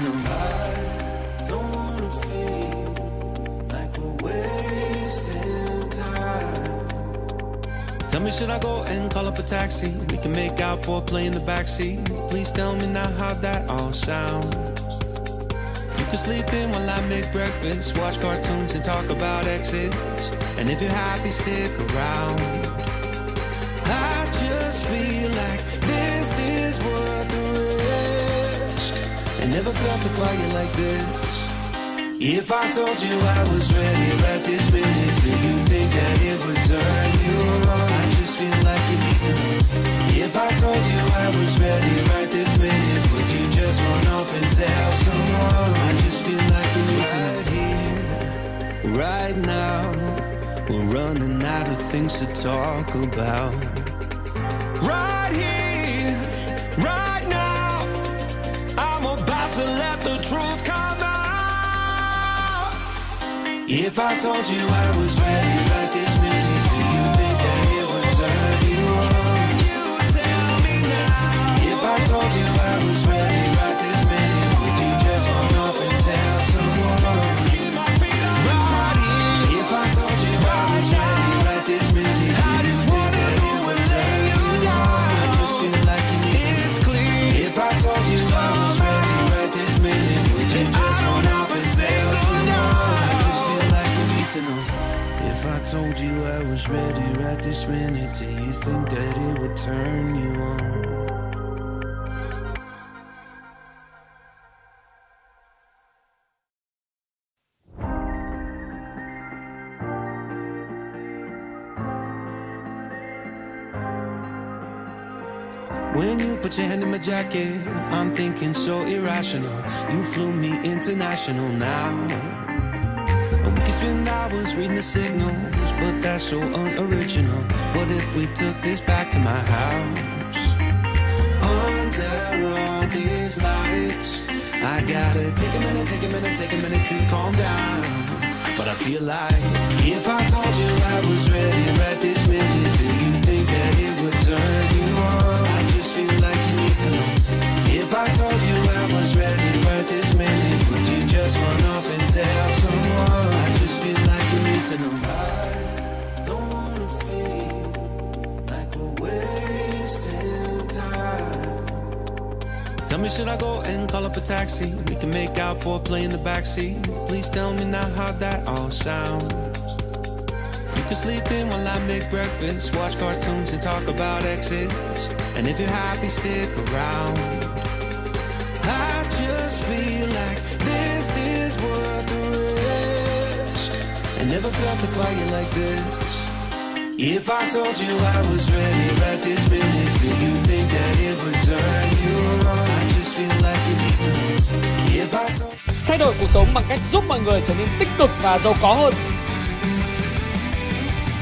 to. I don't wanna feel like we're wasting time. Tell me, should I go and call up a taxi? We can make out for a play in the backseat. Please tell me now how that all sounds. You can sleep in while I make breakfast, watch cartoons and talk about exits. And if you're happy, stick around. Never felt a fire like this. If I told you I was ready right this minute, do you think that it would turn you on? I just feel like you need to know. If I told you I was ready right this minute, would you just run off and tell someone? I just feel like you need to know. Right here, right now, we're running out of things to talk about. To let the truth come out. If I told you I was ready this minute, do you think that it would turn you on? When you put your hand in my jacket, I'm thinking so irrational. You flew me international now. We can spend hours reading the signals, but that's so unoriginal. What if we took this back to my house? Under all these lights, I gotta take a minute, take a minute, take a minute to calm down. But I feel like if I told you I was ready right this minute, do you think that it would turn you on? I just feel like you need to know. If I told to know. I don't wanna feel like we're wasting time. Tell me, should I go and call up a taxi? We can make out for a play in the backseat. Please tell me now how that all sounds. You can sleep in while I make breakfast, watch cartoons and talk about exits. And if you're happy, stick around. I just feel like this I never felt a fire like this. If I told you I was ready right this minute, do you think that it would turn you on? I just feel like you need to know. If I told Thay đổi cuộc sống bằng cách giúp mọi người trở nên tích cực và giàu có hơn.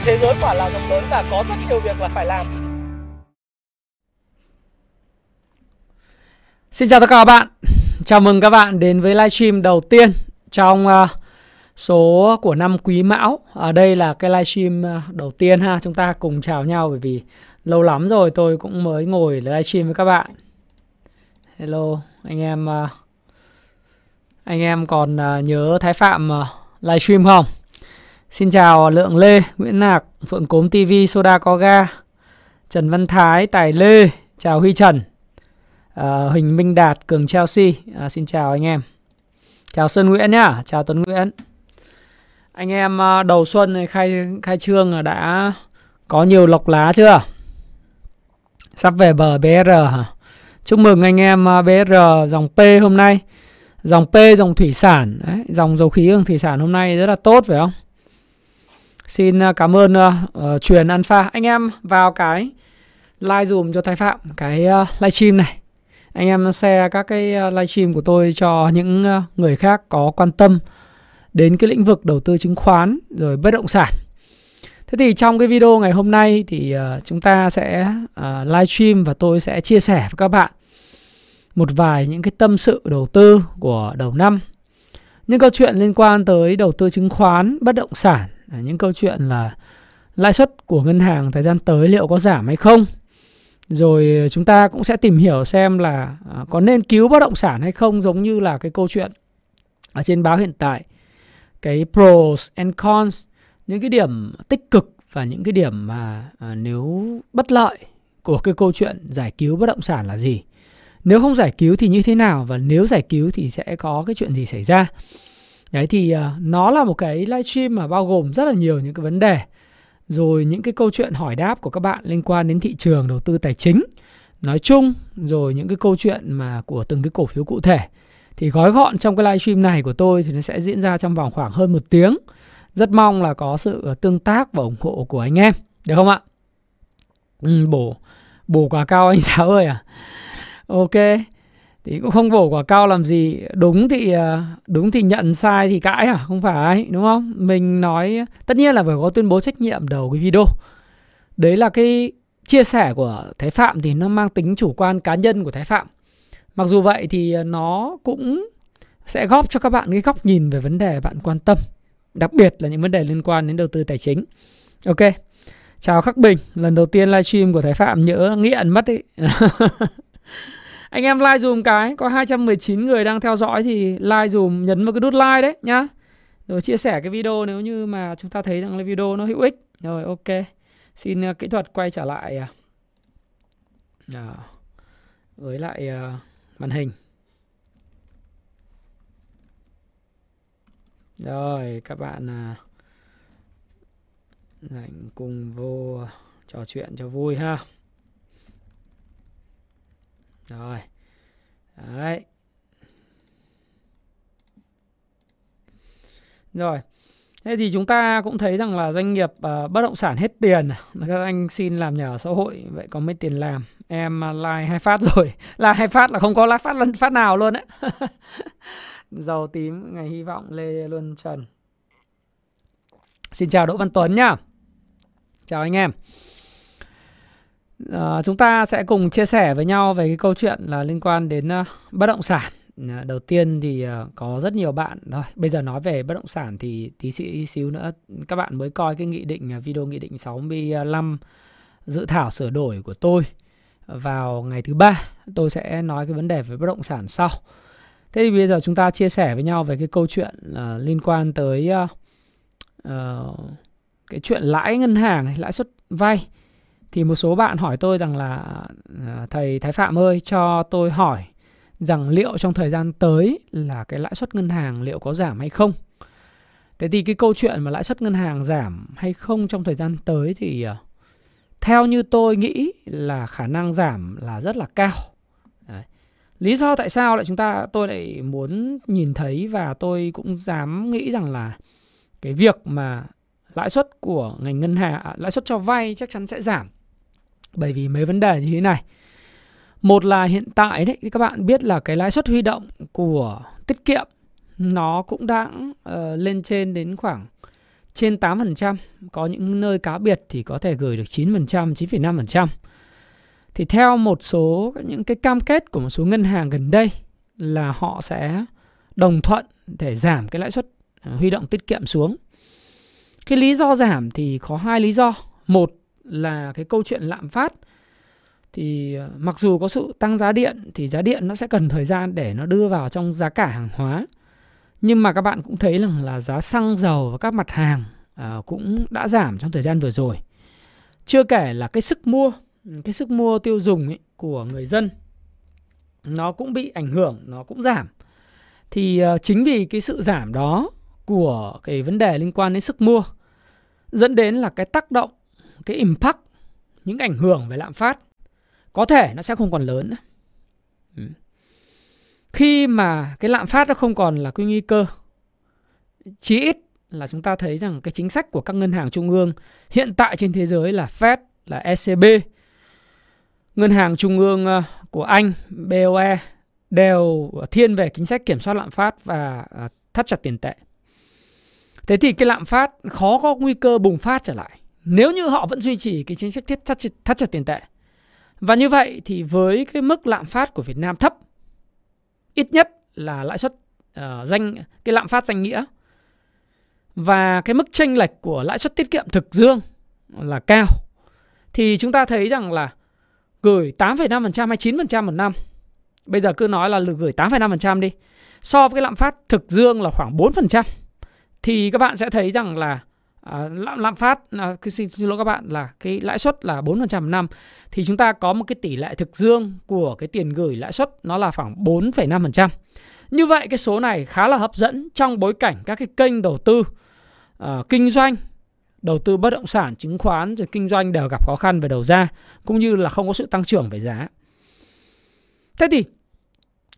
Thế giới quả là rộng lớn và có rất nhiều việc là phải làm. Xin chào tất cả các bạn. Chào mừng các bạn đến với livestream đầu tiên trong uh, số của năm Quý Mão. Ở đây là cái livestream à, đầu tiên ha, chúng ta cùng chào nhau bởi vì lâu lắm rồi tôi cũng mới ngồi livestream với các bạn. Hello, anh em à, anh em còn à, nhớ Thái Phạm livestream không? Xin chào Lượng Lê, Nguyễn Nạc, Phượng Cốm TV, Soda Có Ga, Trần Văn Thái, Tài Lê, chào Huy Trần, Huỳnh Minh Đạt, Cường Chelsea, xin chào anh em. Chào Sơn Nguyễn nhá, chào Tuấn Nguyễn. Anh em ờ, đầu xuân này khai khai trương đã có nhiều lọc lá chưa? Sắp về bờ BR hả? Chúc mừng anh em ờ, BR dòng P hôm nay. Dòng P dòng thủy sản, đấy, dòng dầu khí dòng thủy sản hôm nay rất là tốt phải không? Xin ờ, cảm ơn uh, uh, truyền Alpha. Anh em vào cái like dùm cho Thái Phạm cái uh, live stream này. Anh em share các cái live stream của tôi cho những uh, người khác có quan tâm đến cái lĩnh vực đầu tư chứng khoán rồi bất động sản. Thế thì trong cái video ngày hôm nay thì uh, chúng ta sẽ uh, live stream và tôi sẽ chia sẻ với các bạn một vài những cái tâm sự đầu tư của đầu năm. Những câu chuyện liên quan tới đầu tư chứng khoán, bất động sản à, những câu chuyện là lãi suất của ngân hàng thời gian tới liệu có giảm hay không rồi ờ, chúng ta cũng sẽ tìm hiểu xem là có nên cứu bất động sản hay không giống như là cái câu chuyện ở trên báo hiện tại cái pros and cons những cái điểm tích cực và những cái điểm mà à, nếu bất lợi của cái câu chuyện giải cứu bất động sản là gì. Nếu không giải cứu thì như thế nào và nếu giải cứu thì sẽ có cái chuyện gì xảy ra? Đấy thì uh, nó là một cái livestream mà bao gồm rất là nhiều những cái vấn đề. Rồi những cái câu chuyện hỏi đáp của các bạn liên quan đến thị trường đầu tư tài chính nói chung rồi những cái câu chuyện mà của từng cái cổ phiếu cụ thể thì gói gọn trong cái livestream này của tôi thì nó sẽ diễn ra trong vòng khoảng hơn một tiếng. Rất mong là có sự ờ, tương tác và ủng hộ của anh em được không ạ? Ừ, bổ bổ quả cao anh giáo ơi à. Ok thì cũng không bổ quả cao làm gì. Đúng thì ờ, đúng thì nhận sai thì cãi à không phải đúng không? Mình nói tất nhiên là phải có tuyên bố trách nhiệm đầu cái video. Đấy là cái chia sẻ của thái phạm thì nó mang tính chủ quan cá nhân của thái phạm mặc dù vậy thì ờ, nó cũng sẽ góp cho các bạn cái góc nhìn về vấn đề bạn quan tâm đặc biệt là những vấn đề liên quan đến đầu tư tài chính. Ok chào khắc bình lần đầu tiên livestream của thái phạm nhớ nghiện mất ý anh em like dùm cái có 219 người đang theo dõi thì like dùm nhấn vào cái nút like đấy nhá. Rồi chia sẻ cái video nếu như mà chúng ta thấy rằng cái video nó hữu ích. Rồi ok. Xin uh, kỹ thuật quay trở lại à, với lại uh, màn hình. Rồi các bạn uh, rảnh cùng vô trò chuyện cho vui ha. Rồi. Đấy. Rồi thế thì chúng ta cũng thấy rằng là doanh nghiệp uh, bất động sản hết tiền các anh xin làm nhà ở xã hội vậy có mấy tiền làm? Em ờ, like hai phát rồi. Là hai phát là không có like phát lần phát nào luôn đấy giàu tím ngày hy vọng lê luân trần. Xin chào đỗ văn tuấn nhá chào anh em. Uh, chúng ta sẽ cùng chia sẻ với nhau về cái câu chuyện là liên quan đến uh, bất động sản. Ờ, đầu tiên thì ờ, có rất nhiều bạn thôi. Bây giờ nói về bất động sản thì tí xíu nữa các bạn mới coi cái nghị định ờ, video nghị định 65 dự thảo sửa đổi của tôi vào ngày thứ ba. Tôi sẽ nói cái vấn đề về bất động sản sau. Thế thì bây giờ chúng ta chia sẻ với nhau về cái câu chuyện uh, liên quan tới uh, uh, cái chuyện lãi ngân hàng lãi suất vay. Thì một số bạn hỏi tôi rằng là thầy Thái Phạm ơi cho tôi hỏi rằng liệu trong thời gian tới là cái lãi suất ngân hàng liệu có giảm hay không. Thế thì cái câu chuyện mà lãi suất ngân hàng giảm hay không trong thời gian tới thì ờ, theo như tôi nghĩ là khả năng giảm là rất là cao. Đấy. Lý do tại sao lại chúng ta, tôi lại muốn nhìn thấy và tôi cũng dám nghĩ rằng là cái việc mà lãi suất của ngành ngân hàng à, lãi suất cho vay chắc chắn sẽ giảm bởi vì mấy vấn đề như thế này một là hiện tại đấy các bạn biết là cái lãi suất huy động của tiết kiệm nó cũng đã uh, ờ, lên trên đến khoảng trên 8%, có những nơi cá biệt thì có thể gửi được 9%, 9,5%. Thì theo một số những cái cam kết của một số ngân hàng gần đây là họ sẽ đồng thuận để giảm cái lãi suất ờ, huy động tiết kiệm xuống. Cái lý do giảm thì có hai lý do. Một là cái câu chuyện lạm phát thì ờ, mặc dù có sự tăng giá điện thì giá điện nó sẽ cần thời gian để nó đưa vào trong giá cả hàng hóa. Nhưng mà các bạn cũng thấy rằng là giá xăng dầu và các mặt hàng ờ, cũng đã giảm trong thời gian vừa rồi. Chưa kể là cái sức mua cái sức mua tiêu dùng ấy, của người dân nó cũng bị ảnh hưởng nó cũng giảm. Thì ờ, chính vì cái sự giảm đó của cái vấn đề liên quan đến sức mua dẫn đến là cái tác động cái impact những ảnh hưởng về lạm phát có thể nó sẽ không còn lớn nữa. Ừ. Khi mà cái lạm phát nó không còn là cái nguy cơ chí ít là chúng ta thấy rằng cái chính sách của các ngân hàng trung ương hiện tại trên thế giới là Fed, là ECB, ngân hàng trung ương ờ, của Anh, BOE đều thiên về chính sách kiểm soát lạm phát và ờ, thắt chặt tiền tệ. Thế thì cái lạm phát khó có nguy cơ bùng phát trở lại nếu như họ vẫn duy trì cái chính sách thiết thắt, thắt chặt tiền tệ. Và như vậy thì với cái mức lạm phát của Việt Nam thấp, ít nhất là lãi suất uh, danh cái lạm phát danh nghĩa và cái mức chênh lệch của lãi suất tiết kiệm thực dương là cao thì chúng ta thấy rằng là gửi 8,5% hay 9% một năm. Bây giờ cứ nói là gửi 8,5% đi. So với cái lạm phát thực dương là khoảng 4% thì các bạn sẽ thấy rằng là à, lạm lạm phát à, xin, xin lỗi các bạn là cái lãi suất là 4% một năm thì chúng ta có một cái tỷ lệ thực dương của cái tiền gửi lãi suất nó là khoảng 4,5%. Như vậy cái số này khá là hấp dẫn trong bối cảnh các cái kênh đầu tư uh, kinh doanh đầu tư bất động sản, chứng khoán rồi kinh doanh đều gặp khó khăn về đầu ra cũng như là không có sự tăng trưởng về giá. Thế thì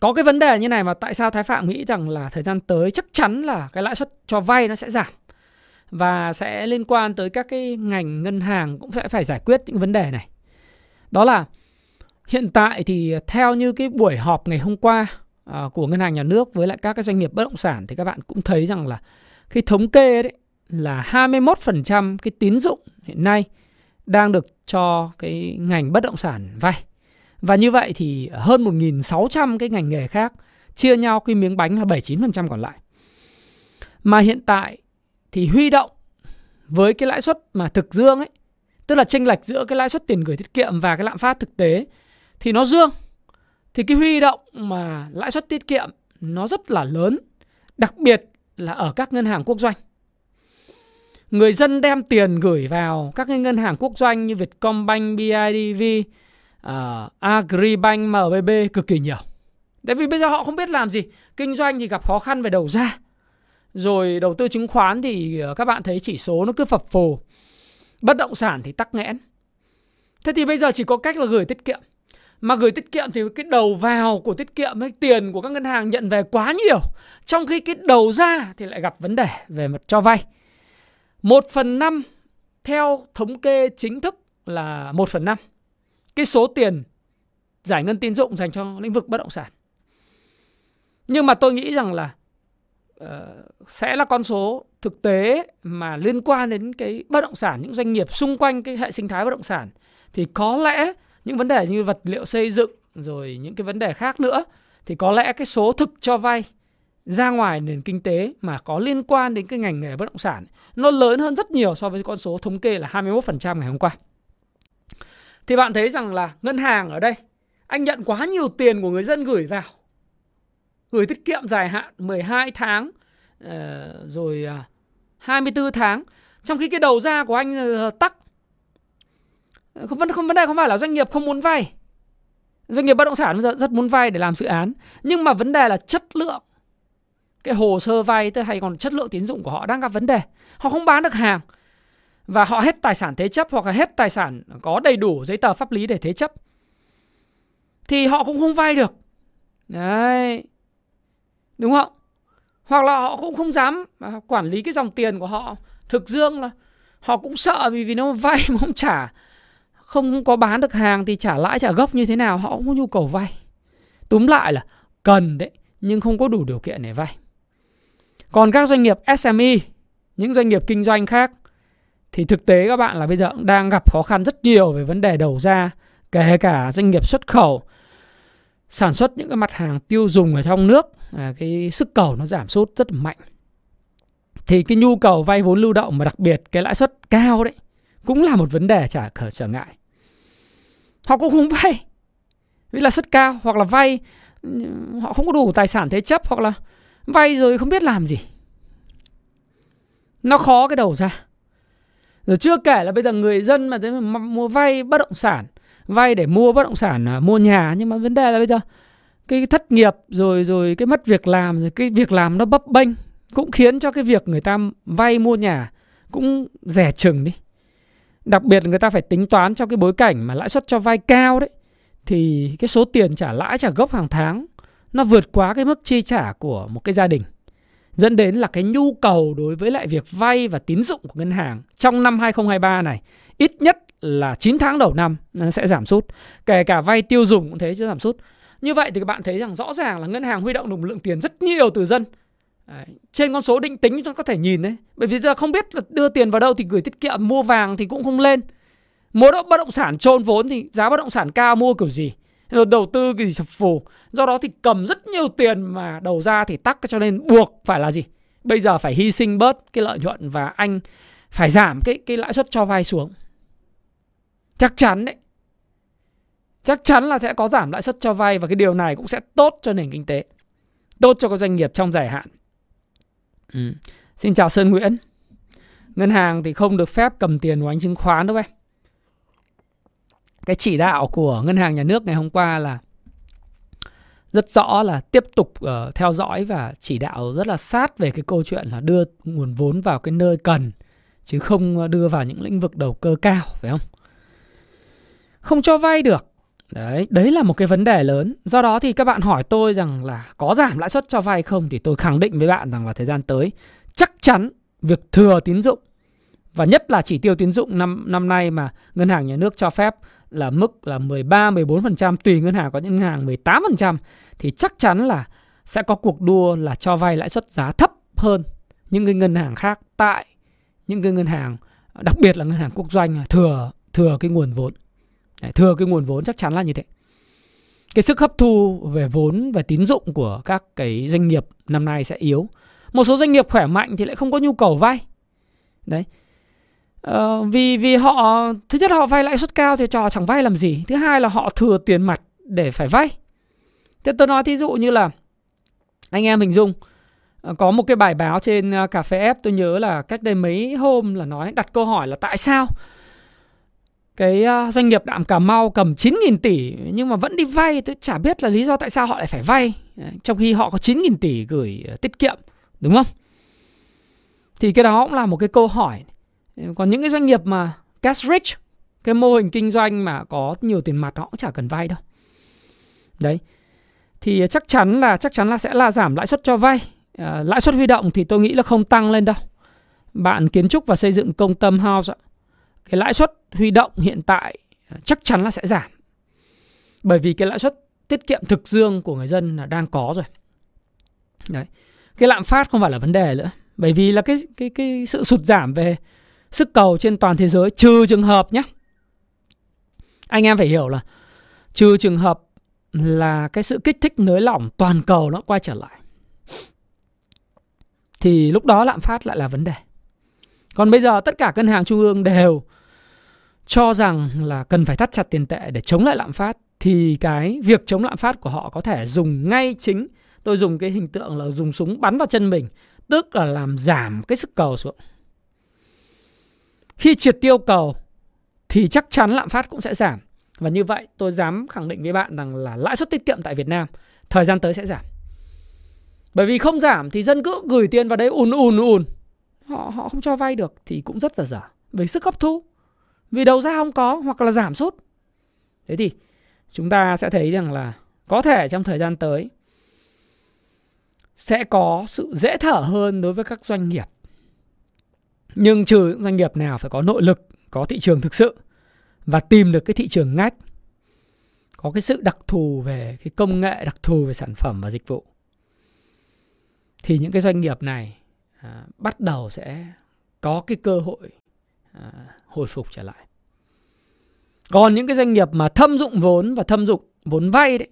có cái vấn đề như này mà tại sao Thái Phạm nghĩ rằng là thời gian tới chắc chắn là cái lãi suất cho vay nó sẽ giảm và sẽ liên quan tới các cái ngành ngân hàng cũng sẽ phải giải quyết những vấn đề này. Đó là hiện tại thì theo như cái buổi họp ngày hôm qua à, của ngân hàng nhà nước với lại các cái doanh nghiệp bất động sản thì các bạn cũng thấy rằng là cái thống kê đấy là 21% cái tín dụng hiện nay đang được cho cái ngành bất động sản vay. Và như vậy thì hơn 1.600 cái ngành nghề khác chia nhau cái miếng bánh là 79% còn lại. Mà hiện tại thì huy động với cái lãi suất mà thực dương ấy, tức là chênh lệch giữa cái lãi suất tiền gửi tiết kiệm và cái lạm phát thực tế thì nó dương. Thì cái huy động mà lãi suất tiết kiệm nó rất là lớn, đặc biệt là ở các ngân hàng quốc doanh người dân đem tiền gửi vào các cái ngân hàng quốc doanh như Vietcombank, BIDV, uh, ờ, Agribank, MBB cực kỳ nhiều. Tại vì bây giờ họ không biết làm gì. Kinh doanh thì gặp khó khăn về đầu ra. Rồi đầu tư chứng khoán thì ờ, các bạn thấy chỉ số nó cứ phập phù. Bất động sản thì tắc nghẽn. Thế thì bây giờ chỉ có cách là gửi tiết kiệm. Mà gửi tiết kiệm thì cái đầu vào của tiết kiệm ấy, tiền của các ngân hàng nhận về quá nhiều. Trong khi cái đầu ra thì lại gặp vấn đề về mặt cho vay. 1 phần 5 theo thống kê chính thức là 1 phần 5 cái số tiền giải ngân tín dụng dành cho lĩnh vực bất động sản. Nhưng mà tôi nghĩ rằng là uh, sẽ là con số thực tế mà liên quan đến cái bất động sản, những doanh nghiệp xung quanh cái hệ sinh thái bất động sản thì có lẽ những vấn đề như vật liệu xây dựng rồi những cái vấn đề khác nữa thì có lẽ cái số thực cho vay ra ngoài nền kinh tế mà có liên quan đến cái ngành nghề bất động sản nó lớn hơn rất nhiều so với con số thống kê là 21% ngày hôm qua. Thì bạn thấy rằng là ngân hàng ở đây anh nhận quá nhiều tiền của người dân gửi vào. Gửi tiết kiệm dài hạn 12 tháng ờ, rồi à, 24 tháng. Trong khi cái đầu ra của anh ờ, tắc. Ờ, không vấn không vấn đề không phải là doanh nghiệp không muốn vay. Doanh nghiệp bất động sản bây giờ rất muốn vay để làm dự án, nhưng mà vấn đề là chất lượng. Cái hồ sơ vay hay còn chất lượng tín dụng của họ đang gặp vấn đề. Họ không bán được hàng. Và họ hết tài sản thế chấp hoặc là hết tài sản có đầy đủ giấy tờ pháp lý để thế chấp. Thì họ cũng không vay được. Đấy đúng không? Hoặc là họ cũng không dám quản lý cái dòng tiền của họ thực dương là họ cũng sợ vì vì nó vay mà không trả không có bán được hàng thì trả lãi trả gốc như thế nào họ cũng có nhu cầu vay. Túm lại là cần đấy nhưng không có đủ điều kiện để vay. Còn các doanh nghiệp SME, những doanh nghiệp kinh doanh khác thì thực tế các bạn là bây giờ cũng đang gặp khó khăn rất nhiều về vấn đề đầu ra, kể cả doanh nghiệp xuất khẩu sản xuất những cái mặt hàng tiêu dùng ở trong nước, à, cái sức cầu nó giảm sút rất mạnh. Thì cái nhu cầu vay vốn lưu động mà đặc biệt cái lãi suất cao đấy cũng là một vấn đề trả khở trở ngại. Họ cũng không vay vì lãi suất cao hoặc là vay ừ, họ không có đủ tài sản thế chấp hoặc là Vay rồi không biết làm gì Nó khó cái đầu ra Rồi chưa kể là bây giờ người dân mà mà mua vay bất động sản Vay để mua bất động sản, à, mua nhà Nhưng mà vấn đề là bây giờ cái thất nghiệp, rồi rồi cái mất việc làm, Rồi cái việc làm nó bấp bênh, Cũng khiến cho cái việc người ta vay mua nhà Cũng rẻ chừng đi Đặc biệt người ta phải tính toán cho cái bối cảnh mà lãi suất cho vay cao đấy, Thì cái số tiền trả lãi, trả gốc hàng tháng nó vượt quá cái mức chi trả của một cái gia đình, dẫn đến là cái nhu cầu đối với lại việc vay và tín dụng của ngân hàng trong năm 2023 này ít nhất là 9 tháng đầu năm nó sẽ giảm sút. Kể cả vay tiêu dùng cũng thế, chứ giảm sút. Như vậy thì các bạn thấy rằng rõ ràng là ngân hàng huy động được một lượng tiền rất nhiều từ dân. Đấy. Trên con số định tính chúng ta có thể nhìn đấy. Bởi vì giờ không biết là đưa tiền vào đâu thì gửi tiết kiệm, mua vàng thì cũng không lên. Mua bất động sản trôn vốn thì giá bất động sản cao, mua kiểu gì rồi đầu tư cái gì sập phù do đó thì cầm rất nhiều tiền mà đầu ra thì tắc, cho nên buộc phải là gì bây giờ phải hy sinh bớt cái lợi nhuận và anh phải giảm cái cái lãi suất cho vay xuống chắc chắn đấy chắc chắn là sẽ có giảm lãi suất cho vay và cái điều này cũng sẽ tốt cho nền kinh tế tốt cho các doanh nghiệp trong dài hạn. Ừ. xin chào sơn nguyễn. Ngân hàng thì không được phép cầm tiền của anh chứng khoán đâu em. Cái chỉ đạo của ngân hàng nhà nước ngày hôm qua là rất rõ là tiếp tục uh, theo dõi và chỉ đạo rất là sát về cái câu chuyện là đưa nguồn vốn vào cái nơi cần chứ không ờ, đưa vào những lĩnh vực đầu cơ cao phải không? Không cho vay được đấy đấy là một cái vấn đề lớn. Do đó thì các bạn hỏi tôi rằng là có giảm lãi suất cho vay không thì tôi khẳng định với bạn rằng là thời gian tới chắc chắn việc thừa tín dụng và nhất là chỉ tiêu tín dụng năm năm nay mà ngân hàng nhà nước cho phép là mức là 13 14% tùy ngân hàng, có những ngân hàng 18% thì chắc chắn là sẽ có cuộc đua là cho vay lãi suất giá thấp hơn những cái ngân hàng khác tại những cái ngân hàng, đặc biệt là ngân hàng quốc doanh thừa thừa cái nguồn vốn thừa cái nguồn vốn chắc chắn là như thế. Cái sức hấp thu về vốn về tín dụng của các cái doanh nghiệp năm nay sẽ yếu. Một số doanh nghiệp khỏe mạnh thì lại không có nhu cầu vay. Đấy. Ờ, vì vì họ thứ nhất là họ vay lãi suất cao thì trò chẳng vay làm gì. Thứ hai là họ thừa tiền mặt để phải vay. Thế tôi nói thí dụ như là anh em hình dung ờ, có một cái bài báo trên ờ, cà phê ép tôi nhớ là cách đây mấy hôm là nói đặt câu hỏi là tại sao cái ờ, doanh nghiệp đạm Cà Mau cầm 9.000 tỷ nhưng mà vẫn đi vay tôi chả biết là lý do tại sao họ lại phải vay. Trong khi họ có 9.000 tỷ gửi ờ, tiết kiệm đúng không? Thì cái đó cũng là một cái câu hỏi. Còn những cái doanh nghiệp mà cash rich cái mô hình kinh doanh mà có nhiều tiền mặt họ cũng chả cần vay đâu. Đấy. Thì chắc chắn là chắc chắn là sẽ là giảm lãi suất cho vay. À, lãi suất huy động thì tôi nghĩ là không tăng lên đâu. Bạn kiến trúc và xây dựng công tâm house cái lãi suất huy động hiện tại à, chắc chắn là sẽ giảm. Bởi vì cái lãi suất tiết kiệm thực dương của người dân là đang có rồi. Đấy. Cái lạm phát không phải là vấn đề nữa. Bởi vì là cái cái cái sự sụt giảm về sức cầu trên toàn thế giới, trừ trường hợp nhé anh em phải hiểu là trừ trường hợp là cái sự kích thích nới lỏng toàn cầu nó quay trở lại, thì lúc đó lạm phát lại là vấn đề. Còn bây giờ tất cả ngân hàng trung ương đều cho rằng là cần phải thắt chặt tiền tệ để chống lại lạm phát, thì cái việc chống lạm phát của họ có thể dùng ngay chính, tôi dùng cái hình tượng là dùng súng bắn vào chân mình, tức là làm giảm cái sức cầu xuống khi triệt tiêu cầu, thì chắc chắn lạm phát cũng sẽ giảm và như vậy, tôi dám khẳng định với bạn rằng là lãi suất tiết kiệm tại Việt Nam thời gian tới sẽ giảm. Bởi vì không giảm thì dân cứ gửi tiền vào đấy ùn ùn ùn. Họ họ không cho vay được thì cũng rất là dở. Về sức hấp thu. Vì đầu ra không có hoặc là giảm sút. Thế thì chúng ta sẽ thấy rằng là có thể trong thời gian tới sẽ có sự dễ thở hơn đối với các doanh nghiệp. Nhưng trừ những doanh nghiệp nào phải có nội lực, có thị trường thực sự và tìm được cái thị trường ngách có cái sự đặc thù về cái công nghệ đặc thù về sản phẩm và dịch vụ thì những cái doanh nghiệp này à, bắt đầu sẽ có cái cơ hội à, hồi phục trở lại còn những cái doanh nghiệp mà thâm dụng vốn và thâm dụng vốn vay đấy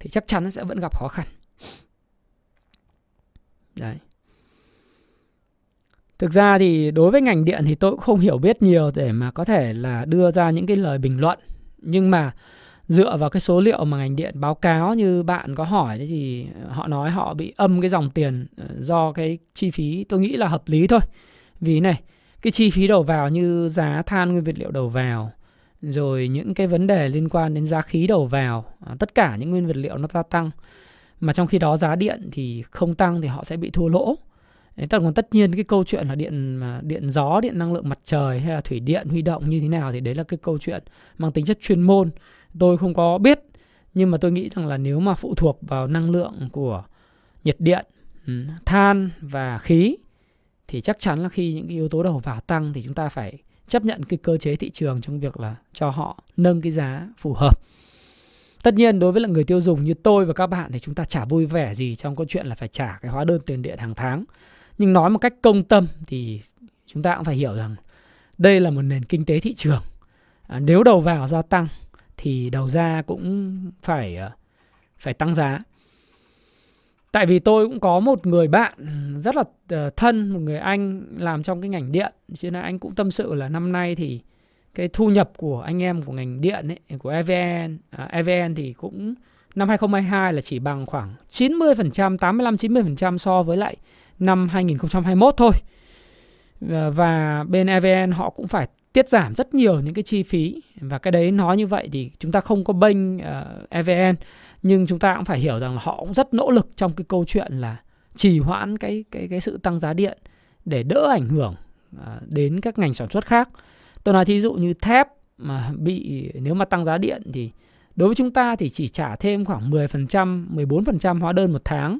thì chắc chắn sẽ vẫn gặp khó khăn đấy Thực ra thì đối với ngành điện thì tôi cũng không hiểu biết nhiều để mà có thể là đưa ra những cái lời bình luận. Nhưng mà dựa vào cái số liệu mà ngành điện báo cáo như bạn có hỏi thì họ nói họ bị âm cái dòng tiền ờ, do cái chi phí tôi nghĩ là hợp lý thôi. Vì này, cái chi phí đầu vào như giá than nguyên vật liệu đầu vào rồi những cái vấn đề liên quan đến giá khí đầu vào, à, tất cả những nguyên vật liệu nó ta tăng mà trong khi đó giá điện thì không tăng thì họ sẽ bị thua lỗ tất còn tất nhiên cái câu chuyện là điện mà điện gió, điện năng lượng mặt trời hay là thủy điện huy động như thế nào thì đấy là cái câu chuyện mang tính chất chuyên môn. Tôi không có biết nhưng mà tôi nghĩ rằng là nếu mà phụ thuộc vào năng lượng của nhiệt điện, than và khí thì chắc chắn là khi những cái yếu tố đầu vào tăng thì chúng ta phải chấp nhận cái cơ chế thị trường trong việc là cho họ nâng cái giá phù hợp. Tất nhiên đối với là người tiêu dùng như tôi và các bạn thì chúng ta chả vui vẻ gì trong câu chuyện là phải trả cái hóa đơn tiền điện hàng tháng. Nhưng nói một cách công tâm thì chúng ta cũng phải hiểu rằng đây là một nền kinh tế thị trường. À, nếu đầu vào gia tăng thì đầu ra cũng phải ờ, phải tăng giá tại vì tôi cũng có một người bạn rất là ờ, thân một người anh làm trong cái ngành điện. Cho nên anh cũng tâm sự là năm nay thì cái thu nhập của anh em của ngành điện ấy, của EVN, à, EVN thì cũng năm 2022 là chỉ bằng khoảng 90%, 85 90% so với lại năm 2021 thôi. Và, và bên EVN họ cũng phải tiết giảm rất nhiều những cái chi phí. Và cái đấy nói như vậy thì chúng ta không có bênh ờ, uh, EVN nhưng chúng ta cũng phải hiểu rằng là họ cũng rất nỗ lực trong cái câu chuyện là trì hoãn cái cái cái sự tăng giá điện để đỡ ảnh hưởng à, đến các ngành sản xuất khác. Tôi nói thí dụ như thép mà bị nếu mà tăng giá điện thì đối với chúng ta thì chỉ trả thêm khoảng 10%, 14% hóa đơn một tháng.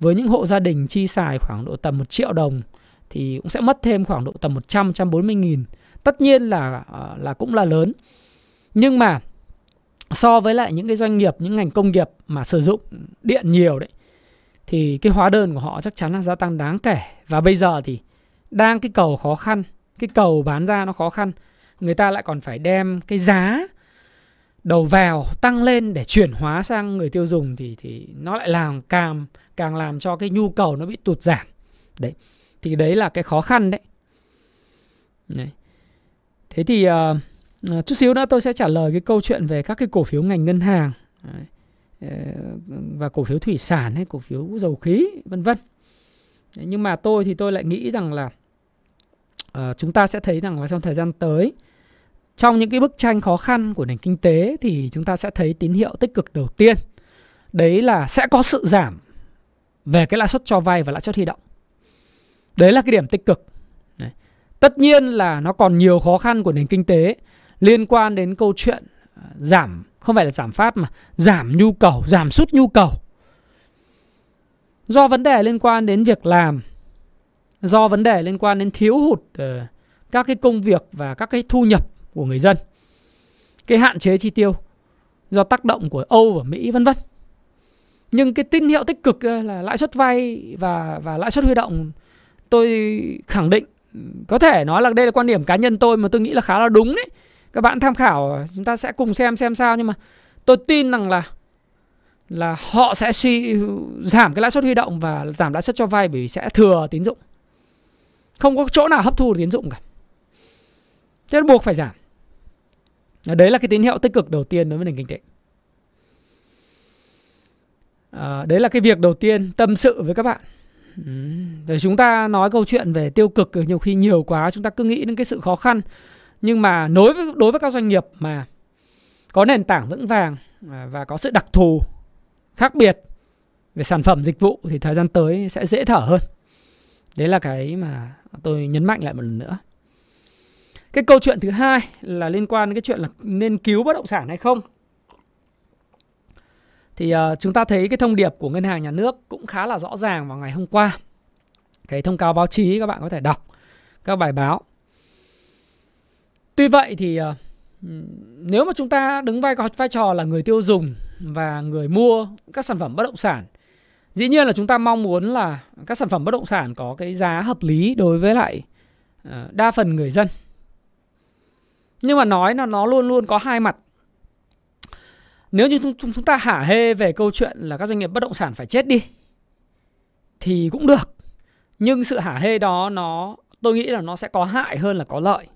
Với những hộ gia đình chi xài khoảng độ tầm 1 triệu đồng thì cũng sẽ mất thêm khoảng độ tầm 100 140 nghìn tất nhiên là à, là cũng là lớn nhưng mà so với lại những cái doanh nghiệp những ngành công nghiệp mà sử dụng điện nhiều đấy thì cái hóa đơn của họ chắc chắn là gia tăng đáng kể. Và bây giờ thì đang cái cầu khó khăn cái cầu bán ra nó khó khăn người ta lại còn phải đem cái giá đầu vào tăng lên để chuyển hóa sang người tiêu dùng thì thì nó lại làm càng càng làm cho cái nhu cầu nó bị tụt giảm. Đấy thì đấy là cái khó khăn đấy, đấy. Thế thì uh, Ờ, chút xíu nữa tôi sẽ trả lời cái câu chuyện về các cái cổ phiếu ngành ngân hàng ờ, và cổ phiếu thủy sản hay cổ phiếu dầu khí, vân vân. Nhưng mà tôi thì tôi lại nghĩ rằng là ờ, chúng ta sẽ thấy rằng là trong thời gian tới, trong những cái bức tranh khó khăn của nền kinh tế thì chúng ta sẽ thấy tín hiệu tích cực đầu tiên. Đấy là sẽ có sự giảm về cái lãi suất cho vay và lãi suất huy động. Đấy là cái điểm tích cực. Tất nhiên là nó còn nhiều khó khăn của nền kinh tế liên quan đến câu chuyện à, giảm không phải là giảm phát mà giảm nhu cầu, giảm sút nhu cầu. Do vấn đề liên quan đến việc làm, do vấn đề liên quan đến thiếu hụt uh, các cái công việc và các cái thu nhập của người dân. Cái hạn chế chi tiêu do tác động của Âu và Mỹ vân vân. Nhưng cái tín hiệu tích cực ờ, là lãi suất vay và và lãi suất huy động tôi khẳng định có thể nói là đây là quan điểm cá nhân tôi mà tôi nghĩ là khá là đúng đấy các bạn tham khảo chúng ta sẽ cùng xem xem sao. Nhưng mà tôi tin rằng là là họ sẽ suy giảm cái lãi suất huy động và giảm lãi suất cho vay bởi vì sẽ thừa tín dụng. Không có chỗ nào hấp thu tín dụng cả. Thế buộc phải giảm. Đấy là cái tín hiệu tích cực đầu tiên đối với nền kinh tế. À, đấy là cái việc đầu tiên tâm sự với các bạn. Rồi chúng ta nói câu chuyện về tiêu cực nhiều khi nhiều quá chúng ta cứ nghĩ đến cái sự khó khăn nhưng mà đối với đối với các doanh nghiệp mà có nền tảng vững vàng và có sự đặc thù khác biệt về sản phẩm dịch vụ thì thời gian tới sẽ dễ thở hơn. Đấy là cái mà tôi nhấn mạnh lại một lần nữa. Cái câu chuyện thứ hai là liên quan đến cái chuyện là nên cứu bất động sản hay không? Thì uh, chúng ta thấy cái thông điệp của ngân hàng nhà nước cũng khá là rõ ràng vào ngày hôm qua. Cái thông cáo báo chí các bạn có thể đọc các bài báo tuy vậy thì ờ, nếu mà chúng ta đứng vai vai trò là người tiêu dùng và người mua các sản phẩm bất động sản, dĩ nhiên là chúng ta mong muốn là các sản phẩm bất động sản có cái giá hợp lý đối với lại ờ, đa phần người dân. Nhưng mà nói là nó luôn luôn có hai mặt. Nếu như chúng ta hả hê về câu chuyện là các doanh nghiệp bất động sản phải chết đi, thì cũng được. Nhưng sự hả hê đó nó, tôi nghĩ là nó sẽ có hại hơn là có lợi.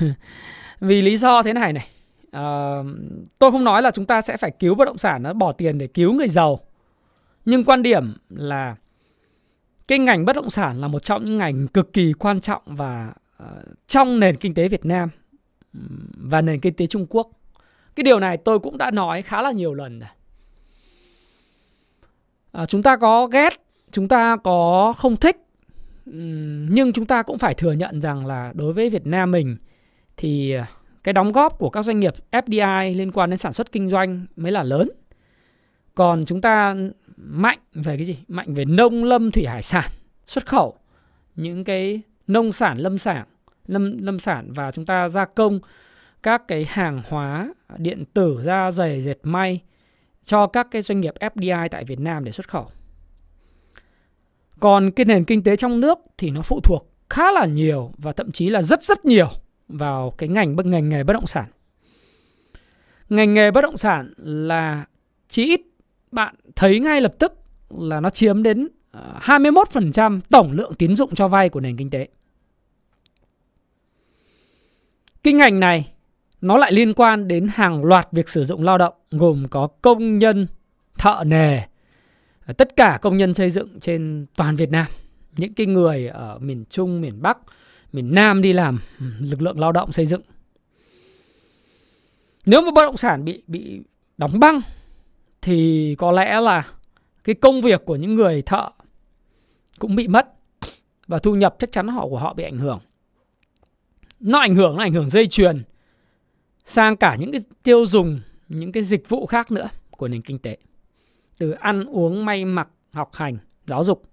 vì lý do thế này này uh, tôi không nói là chúng ta sẽ phải cứu bất động sản nó bỏ tiền để cứu người giàu nhưng quan điểm là cái ngành bất động sản là một trong những ngành cực kỳ quan trọng và uh, trong nền kinh tế Việt Nam và nền kinh tế Trung Quốc cái điều này tôi cũng đã nói khá là nhiều lần rồi. uh, chúng ta có ghét, chúng ta có không thích, nhưng chúng ta cũng phải thừa nhận rằng là đối với Việt Nam mình thì à, cái đóng góp của các doanh nghiệp FDI liên quan đến sản xuất kinh doanh mới là lớn. Còn chúng ta mạnh về cái gì? Mạnh về nông lâm thủy hải sản, xuất khẩu những cái nông sản lâm sản, lâm lâm sản và chúng ta gia công các cái hàng hóa điện tử da giày dệt may cho các cái doanh nghiệp FDI tại Việt Nam để xuất khẩu. Còn cái nền kinh tế trong nước thì nó phụ thuộc khá là nhiều và thậm chí là rất rất nhiều vào cái ngành bất ngành nghề bất động sản. Ngành nghề bất động sản là chỉ ít bạn thấy ngay lập tức là nó chiếm đến ờ, 21% tổng lượng tín dụng cho vay của nền kinh tế. Kinh ngành này nó lại liên quan đến hàng loạt việc sử dụng lao động gồm có công nhân, thợ nề, tất cả công nhân xây dựng trên toàn Việt Nam. Những cái người ở miền Trung, miền Bắc, miền Nam đi làm ừ, lực lượng lao động xây dựng. Nếu mà bất động sản bị bị đóng băng thì có lẽ là cái công việc của những người thợ cũng bị mất và thu nhập chắc chắn họ của họ bị ảnh hưởng. Nó ảnh hưởng nó ảnh hưởng dây chuyền sang cả những cái tiêu dùng, những cái dịch vụ khác nữa của nền kinh tế. Từ ăn uống, may mặc, học hành, giáo dục.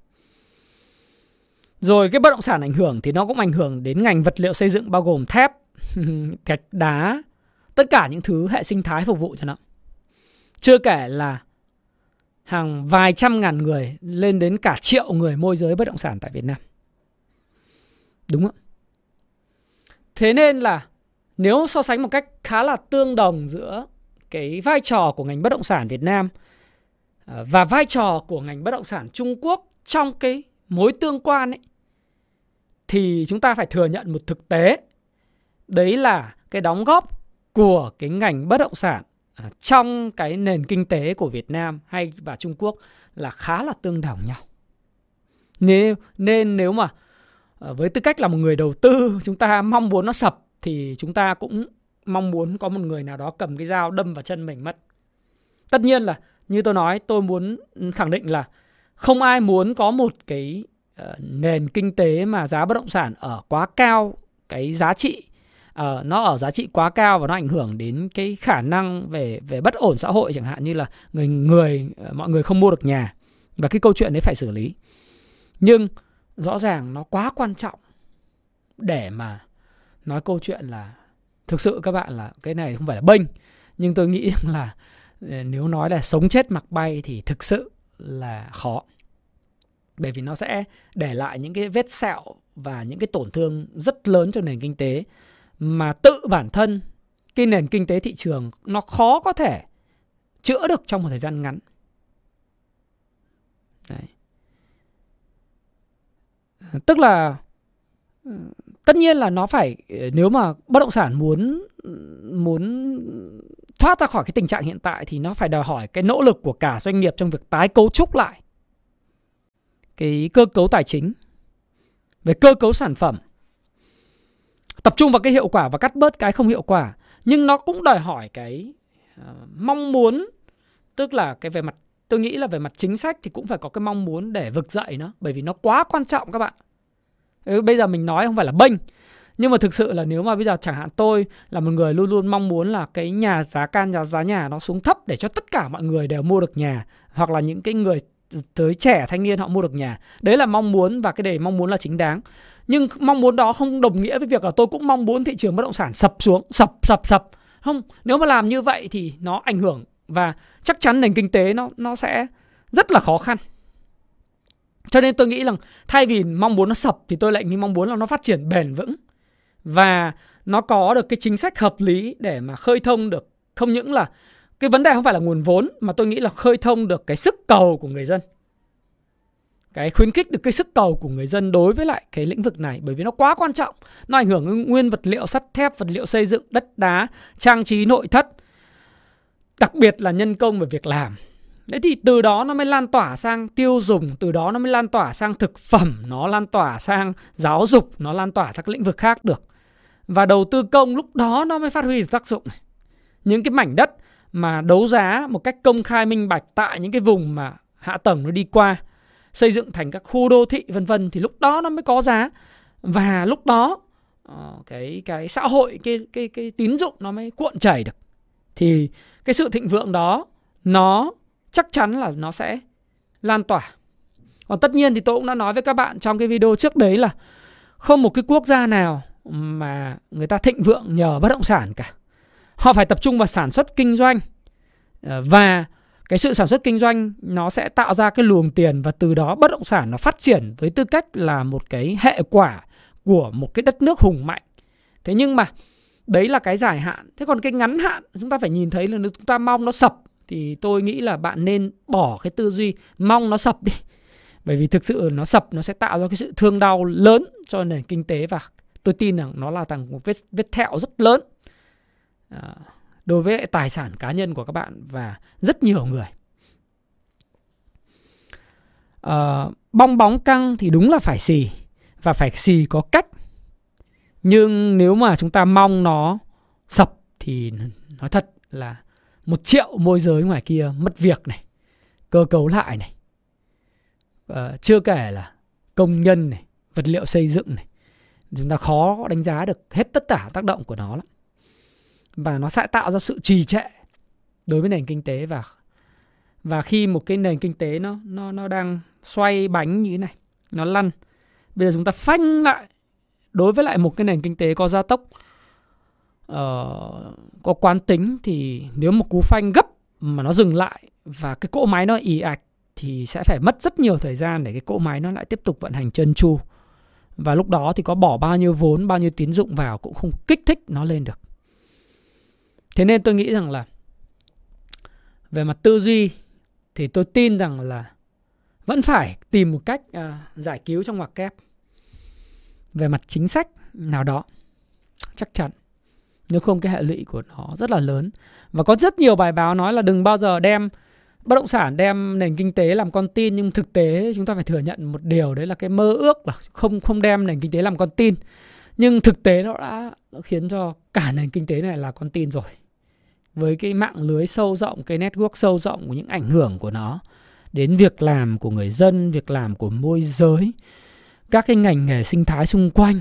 Rồi cái bất động sản ảnh hưởng thì nó cũng ảnh hưởng đến ngành vật liệu xây dựng bao gồm thép, gạch đá, tất cả những thứ hệ sinh thái phục vụ cho nó. Chưa kể là hàng vài trăm ngàn người lên đến cả triệu người môi giới bất động sản tại Việt Nam. Đúng không? Thế nên là nếu so sánh một cách khá là tương đồng giữa cái vai trò của ngành bất động sản Việt Nam à, và vai trò của ngành bất động sản Trung Quốc trong cái mối tương quan ấy thì chúng ta phải thừa nhận một thực tế đấy là cái đóng góp của cái ngành bất động sản à, trong cái nền kinh tế của Việt Nam hay và Trung Quốc là khá là tương đồng nhau. Nên, nên nếu mà à, với tư cách là một người đầu tư chúng ta mong muốn nó sập thì chúng ta cũng mong muốn có một người nào đó cầm cái dao đâm vào chân mình mất. Tất nhiên là như tôi nói tôi muốn khẳng định là không ai muốn có một cái Ờ, nền kinh tế mà giá bất động sản ở quá cao cái giá trị uh, nó ở giá trị quá cao và nó ảnh hưởng đến cái khả năng về về bất ổn xã hội chẳng hạn như là người người ờ, mọi người không mua được nhà. Và cái câu chuyện đấy phải xử lý. Nhưng rõ ràng nó quá quan trọng để mà nói câu chuyện là thực sự các bạn là cái này không phải là bênh nhưng tôi nghĩ là nếu nói là sống chết mặc bay thì thực sự là khó bởi vì nó sẽ để lại những cái vết sẹo và những cái tổn thương rất lớn cho nền kinh tế mà tự bản thân, cái nền kinh tế thị trường nó khó có thể chữa được trong một thời gian ngắn. Đấy. Tức là ừ, tất nhiên là nó phải, nếu mà bất động sản muốn muốn thoát ra khỏi cái tình trạng hiện tại thì nó phải đòi hỏi cái nỗ lực của cả doanh nghiệp trong việc tái cấu trúc lại cái cơ cấu tài chính về cơ cấu sản phẩm tập trung vào cái hiệu quả và cắt bớt cái không hiệu quả. Nhưng nó cũng đòi hỏi cái uh, mong muốn tức là cái về mặt tôi nghĩ là về mặt chính sách thì cũng phải có cái mong muốn để vực dậy nó bởi vì nó quá quan trọng các bạn. Bây giờ mình nói không phải là bênh nhưng mà thực sự là nếu mà bây giờ chẳng hạn tôi là một người luôn luôn mong muốn là cái nhà giá can giá giá nhà nó xuống thấp để cho tất cả mọi người đều mua được nhà hoặc là những cái người tới trẻ, thanh niên họ mua được nhà. Đấy là mong muốn và cái đề mong muốn là chính đáng. Nhưng mong muốn đó không đồng nghĩa với việc là tôi cũng mong muốn thị trường bất động sản sập xuống, sập sập sập. Không, nếu mà làm như vậy thì nó ảnh hưởng và chắc chắn nền kinh tế nó nó sẽ rất là khó khăn. Cho nên tôi nghĩ rằng thay vì mong muốn nó sập thì tôi lại nghĩ mong muốn là nó phát triển bền vững và nó có được cái chính sách hợp lý để mà khơi thông được. Không những là cái vấn đề không phải là nguồn vốn mà tôi nghĩ là khơi thông được cái sức cầu của người dân cái khuyến khích được cái sức cầu của người dân đối với lại cái lĩnh vực này bởi vì nó quá quan trọng nó ảnh hưởng đến nguyên vật liệu sắt thép vật liệu xây dựng đất đá trang trí nội thất đặc biệt là nhân công và việc làm Đấy thì từ đó nó mới lan tỏa sang tiêu dùng, từ đó nó mới lan tỏa sang thực phẩm, nó lan tỏa sang giáo dục, nó lan tỏa sang các lĩnh vực khác được. Và đầu tư công lúc đó nó mới phát huy được tác dụng. Những cái mảnh đất mà đấu giá một cách công khai minh bạch tại những cái vùng mà hạ tầng nó đi qua, xây dựng thành các khu đô thị, vân vân, thì lúc đó nó mới có giá. Và lúc đó ờ, cái cái xã hội, cái cái cái tín dụng nó mới cuộn chảy được. Thì cái sự thịnh vượng đó, nó chắc chắn là nó sẽ lan tỏa. Còn tất nhiên thì tôi cũng đã nói với các bạn trong cái video trước đấy là không một cái quốc gia nào mà người ta thịnh vượng nhờ bất động sản cả họ phải tập trung vào sản xuất kinh doanh. Ờ, và cái sự sản xuất kinh doanh nó sẽ tạo ra cái luồng tiền và từ đó bất động sản nó phát triển với tư cách là một cái hệ quả của một cái đất nước hùng mạnh. Thế nhưng mà đấy là cái dài hạn. Thế còn cái ngắn hạn, chúng ta phải nhìn thấy là nếu chúng ta mong nó sập thì tôi nghĩ là bạn nên bỏ cái tư duy mong nó sập đi. Bởi vì thực sự nó sập nó sẽ tạo ra cái sự thương đau lớn cho nền kinh tế và tôi tin rằng nó là thằng một vết vết thẹo rất lớn. Ờ, đối với tài sản cá nhân của các bạn và rất nhiều người. À, bong bóng căng thì đúng là phải xì và phải xì có cách. Nhưng nếu mà chúng ta mong nó sập thì nói thật là một triệu môi giới ngoài kia mất việc này cơ cấu lại này. À, chưa kể là công nhân này vật liệu xây dựng này. Chúng ta khó đánh giá được hết tất cả tác động của nó lắm và nó sẽ tạo ra sự trì trệ đối với nền kinh tế và và khi một cái nền kinh tế nó nó nó đang xoay bánh như thế này nó lăn bây giờ chúng ta phanh lại đối với lại một cái nền kinh tế có gia tốc uh, có quán tính thì nếu một cú phanh gấp mà nó dừng lại và cái cỗ máy nó ì ạch thì sẽ phải mất rất nhiều thời gian để cái cỗ máy nó lại tiếp tục vận hành chân chu và lúc đó thì có bỏ bao nhiêu vốn bao nhiêu tín dụng vào cũng không kích thích nó lên được thế nên tôi nghĩ rằng là về mặt tư duy thì tôi tin rằng là vẫn phải tìm một cách à, giải cứu trong ngoặc kép. Về mặt chính sách nào đó chắc chắn nếu không cái hệ lụy của nó rất là lớn. Và có rất nhiều bài báo nói là đừng bao giờ đem bất động sản đem nền kinh tế làm con tin nhưng thực tế chúng ta phải thừa nhận một điều đấy là cái mơ ước là không không đem nền kinh tế làm con tin nhưng thực tế nó đã nó khiến cho cả nền kinh tế này là con tin rồi. Với cái mạng lưới sâu rộng, cái network sâu rộng của những ảnh hưởng của nó, đến việc làm của người dân, việc làm của môi giới, các cái ngành nghề sinh thái xung quanh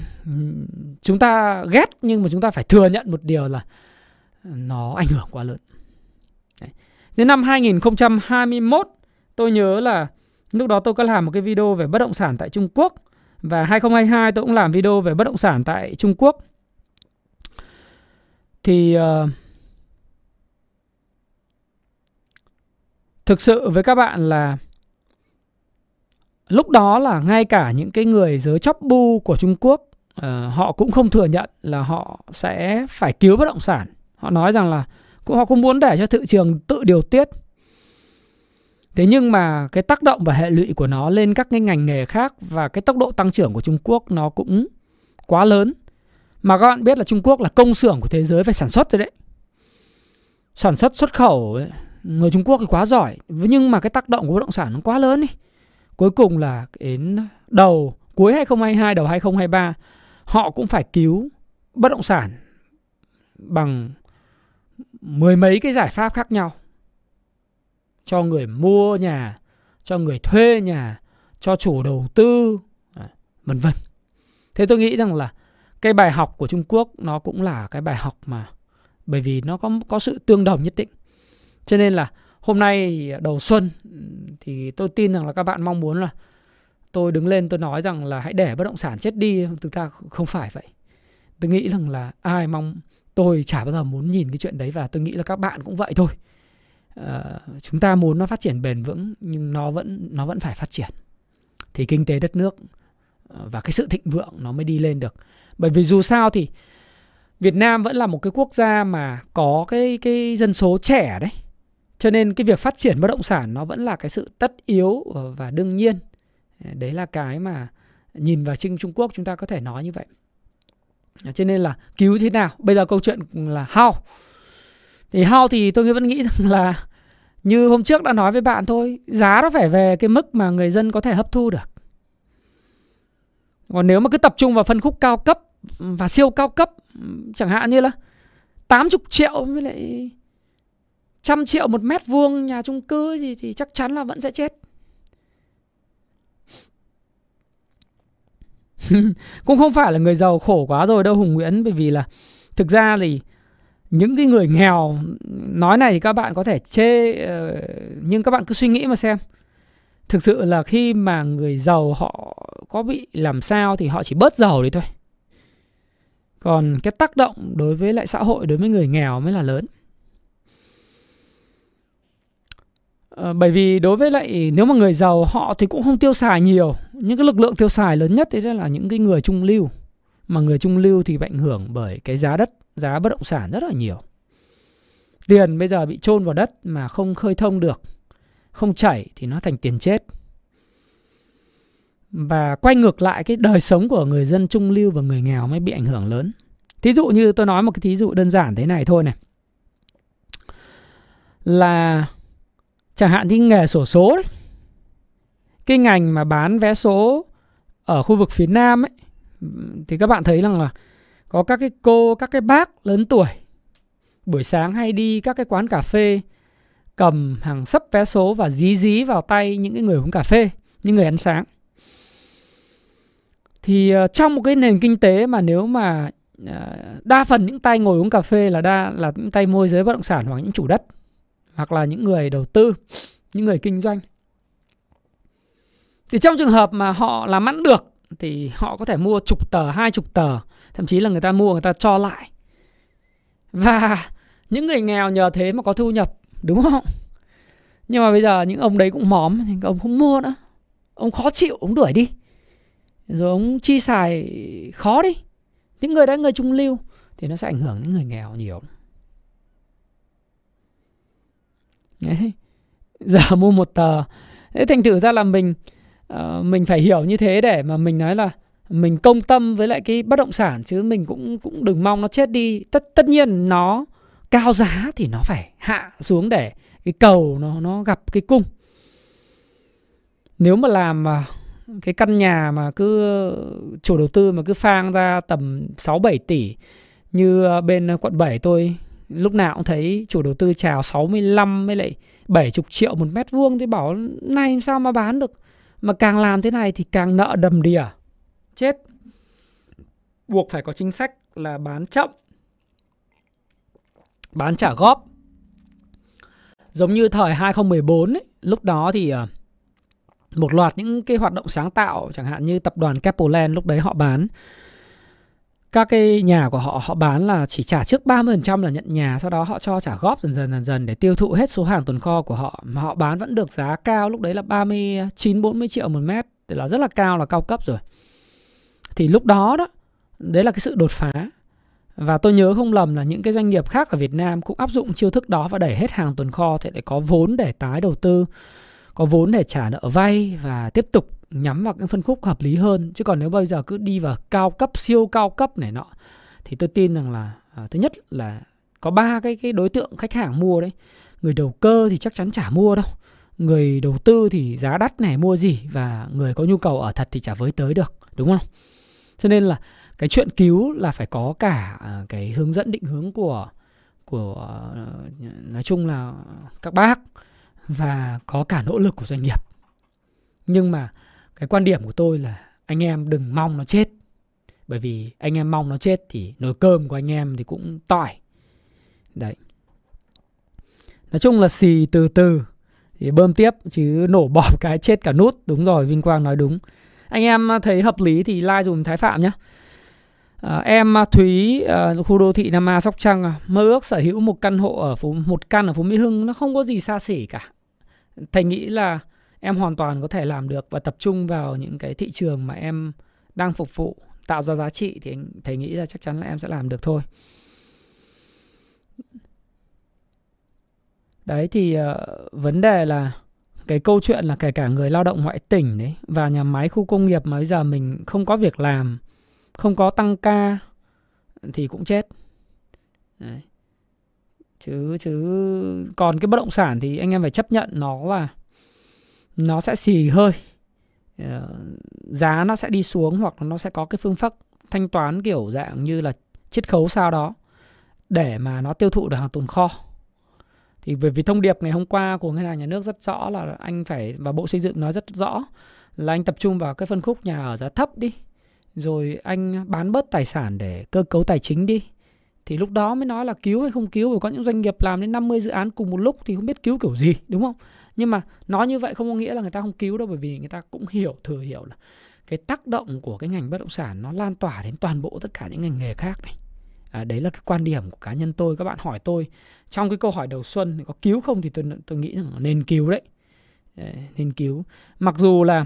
chúng ta ghét nhưng mà chúng ta phải thừa nhận một điều là nó ảnh hưởng quá lớn. Đấy. Đến năm 2021 tôi nhớ là lúc đó tôi có làm một cái video về bất động sản tại Trung Quốc và 2022 tôi cũng làm video về bất động sản tại Trung Quốc. Thì uh, thực sự với các bạn là lúc đó là ngay cả những cái người giới chóc bu của Trung Quốc uh, họ cũng không thừa nhận là họ sẽ phải cứu bất động sản. Họ nói rằng là họ không muốn để cho thị trường tự điều tiết thế nhưng mà cái tác động và hệ lụy của nó lên các cái ngành nghề khác và cái tốc độ tăng trưởng của Trung Quốc nó cũng quá lớn. Mà các bạn biết là Trung Quốc là công xưởng của thế giới về sản xuất rồi đấy. Sản xuất xuất khẩu ấy, người Trung Quốc thì quá giỏi nhưng mà cái tác động của bất động sản nó quá lớn ấy. cuối cùng là đến đầu cuối 2022 đầu 2023 họ cũng phải cứu bất động sản bằng mười mấy cái giải pháp khác nhau cho người mua nhà, cho người thuê nhà, cho chủ đầu tư à, vân vân. Thế tôi nghĩ rằng là cái bài học của Trung Quốc nó cũng là cái bài học mà, bởi vì nó có có sự tương đồng nhất định. Cho nên là hôm nay đầu xuân, thì tôi tin rằng là các bạn mong muốn là tôi đứng lên tôi nói rằng là hãy để bất động sản chết đi, thực ra không phải vậy. Tôi nghĩ rằng là ai mong tôi chả bao giờ muốn nhìn cái chuyện đấy và tôi nghĩ là các bạn cũng vậy thôi. Ờ, chúng ta muốn nó phát triển bền vững, nhưng nó vẫn nó vẫn phải phát triển. Thì kinh tế đất nước ờ, và cái sự thịnh vượng nó mới đi lên được. Bởi vì dù sao thì Việt Nam vẫn là một cái quốc gia mà có cái cái dân số trẻ đấy. Cho nên cái việc phát triển bất động sản nó vẫn là cái sự tất yếu ờ, và đương nhiên. Đấy là cái mà nhìn vào Trung Trung Quốc chúng ta có thể nói như vậy. Cho nên là cứu thế nào? Bây giờ câu chuyện là how. Thì how thì tôi vẫn nghĩ rằng là như hôm trước đã nói với bạn thôi giá nó phải về cái mức mà người dân có thể hấp thu được. Còn nếu mà cứ tập trung vào phân khúc cao cấp và siêu cao cấp chẳng hạn như là 80 triệu với lại trăm triệu một mét vuông nhà chung cư thì, thì chắc chắn là vẫn sẽ chết. Cũng không phải là người giàu khổ quá rồi đâu Hùng Nguyễn bởi vì là thực ra thì những cái người nghèo, nói này thì các bạn có thể chê ờ, nhưng các bạn cứ suy nghĩ mà xem. Thực sự là khi mà người giàu họ có bị làm sao thì họ chỉ bớt giàu đi thôi. Còn cái tác động đối với lại xã hội, đối với người nghèo mới là lớn. Ờ, bởi vì đối với lại nếu mà người giàu họ thì cũng không tiêu xài nhiều những cái lực lượng tiêu xài lớn nhất thì là những cái người trung lưu. Mà người trung lưu thì bị ảnh hưởng bởi cái giá đất giá bất động sản rất là nhiều. Tiền bây giờ bị chôn vào đất mà không khơi thông được, không chảy thì nó thành tiền chết. Và quay ngược lại cái đời sống của người dân trung lưu và người nghèo mới bị ảnh hưởng lớn. Thí dụ như tôi nói một cái thí dụ đơn giản thế này thôi này. Là chẳng hạn như nghề sổ số đấy. Cái ngành mà bán vé số ở khu vực phía nam ấy, thì các bạn thấy rằng là có các cái cô, các cái bác lớn tuổi. Buổi sáng hay đi các cái quán cà phê, cầm hàng sấp vé số và dí dí vào tay những cái người uống cà phê, những người ăn sáng. Thì ờ, trong một cái nền kinh tế mà nếu mà ờ, đa phần những tay ngồi uống cà phê là đa, là những tay môi giới bất động sản hoặc những chủ đất, hoặc là những người đầu tư, những người kinh doanh. Thì trong trường hợp mà họ làm ăn được, thì họ có thể mua chục tờ, hai chục tờ thậm chí là người ta mua người ta cho lại. Và những người nghèo nhờ thế mà có thu nhập đúng không? Nhưng mà bây giờ những ông đấy cũng móm thì ông không mua nữa. Ông khó chịu ông đuổi đi. Rồi ông chi xài khó đi. Những người đấy người trung lưu thì nó sẽ ảnh hưởng đến người nghèo nhiều. Đấy. giờ mua một tờ. Thế thành thử ra là mình uh, mình phải hiểu như thế để mà mình nói là mình công tâm với lại cái bất động sản chứ mình cũng cũng đừng mong nó chết đi. Tất tất nhiên nó cao giá thì nó phải hạ xuống để cái cầu nó nó gặp cái cung. Nếu mà làm mà cái căn nhà mà cứ, chủ đầu tư mà cứ phang ra tầm 6 7 tỷ như bên quận 7 tôi, lúc nào cũng thấy chủ đầu tư chào 65 với lại 70 triệu một mét vuông. Thì bảo nay sao mà bán được? Mà càng làm thế này thì càng nợ đầm đìa chết. Buộc phải có chính sách là bán chậm bán trả góp. Giống như thời 2014 ấy, lúc đó thì ờ, một loạt những cái hoạt động sáng tạo chẳng hạn như tập đoàn Capland lúc đấy họ bán. Các cái nhà của họ họ bán là chỉ trả trước 30% là nhận nhà sau đó họ cho trả góp dần dần dần dần để tiêu thụ hết số hàng tồn kho của họ. Mà họ bán vẫn được giá cao lúc đấy là 39 40 triệu một mét thì là rất là cao là cao cấp rồi. Thì lúc đó đó đấy là cái sự đột phá. Và tôi nhớ không lầm là những cái doanh nghiệp khác ở Việt Nam cũng áp dụng chiêu thức đó và đẩy hết hàng tồn kho thì lại có vốn để tái đầu tư, có vốn để trả nợ vay và tiếp tục nhắm vào những phân khúc hợp lý hơn. Chứ còn nếu bây giờ cứ đi vào cao cấp siêu cao cấp này nọ thì tôi tin rằng là à, thứ nhất là có ba cái cái đối tượng khách hàng mua đấy. Người đầu cơ thì chắc chắn chả mua đâu. Người đầu tư thì giá đắt này mua gì? Và người có nhu cầu ở thật thì chả với tới được đúng không? Cho nên là cái chuyện cứu là phải có cả à, cái hướng dẫn định hướng của của à, nói chung là các bác và có cả nỗ lực của doanh nghiệp. Nhưng mà cái quan điểm của tôi là anh em đừng mong nó chết. Bởi vì anh em mong nó chết thì nồi cơm của anh em thì cũng tỏi. Đấy. Nói chung là xì từ từ, thì bơm tiếp chứ nổ bọp cái chết cả nút. Đúng rồi, vinh quang nói đúng anh em thấy hợp lý thì like dùm thái phạm nhé à, em à, thúy à, khu đô thị nam a sóc trăng à, mơ ước sở hữu một căn hộ ở phố một căn ở phố mỹ hưng nó không có gì xa xỉ cả. Thầy nghĩ là em hoàn toàn có thể làm được và tập trung vào những cái thị trường mà em đang phục vụ tạo ra giá trị thì thầy nghĩ là chắc chắn là em sẽ làm được thôi. Đấy thì uh, vấn đề là cái câu chuyện là kể cả người lao động ngoại tỉnh đấy và nhà máy khu công nghiệp mà bây giờ mình không có việc làm, không có tăng ca thì cũng chết. Đấy. chứ chứ còn cái bất động sản thì anh em phải chấp nhận nó là, nó sẽ xì hơi. Ờ, giá nó sẽ đi xuống hoặc nó sẽ có cái phương pháp thanh toán kiểu dạng như là chiết khấu sao đó để mà nó tiêu thụ được hàng tồn kho thì bởi vì thông điệp ngày hôm qua của ngân hàng nhà nước rất rõ là anh phải, và bộ xây dựng nói rất rõ là anh tập trung vào cái phân khúc nhà ở giá thấp đi, rồi anh bán bớt tài sản để cơ cấu tài chính đi. Thì lúc đó mới nói là cứu hay không cứu, bởi có những doanh nghiệp làm đến 50 dự án cùng một lúc thì không biết cứu kiểu gì, đúng không? Nhưng mà nói như vậy không có nghĩa là người ta không cứu đâu, bởi vì người ta cũng hiểu, thừa hiểu là cái tác động của cái ngành bất động sản nó lan tỏa đến toàn bộ tất cả những ngành nghề khác này à, đấy là cái quan điểm của cá nhân tôi các bạn hỏi tôi trong cái câu hỏi đầu xuân thì có cứu không thì tôi tôi nghĩ rằng nên cứu đấy nên cứu mặc dù là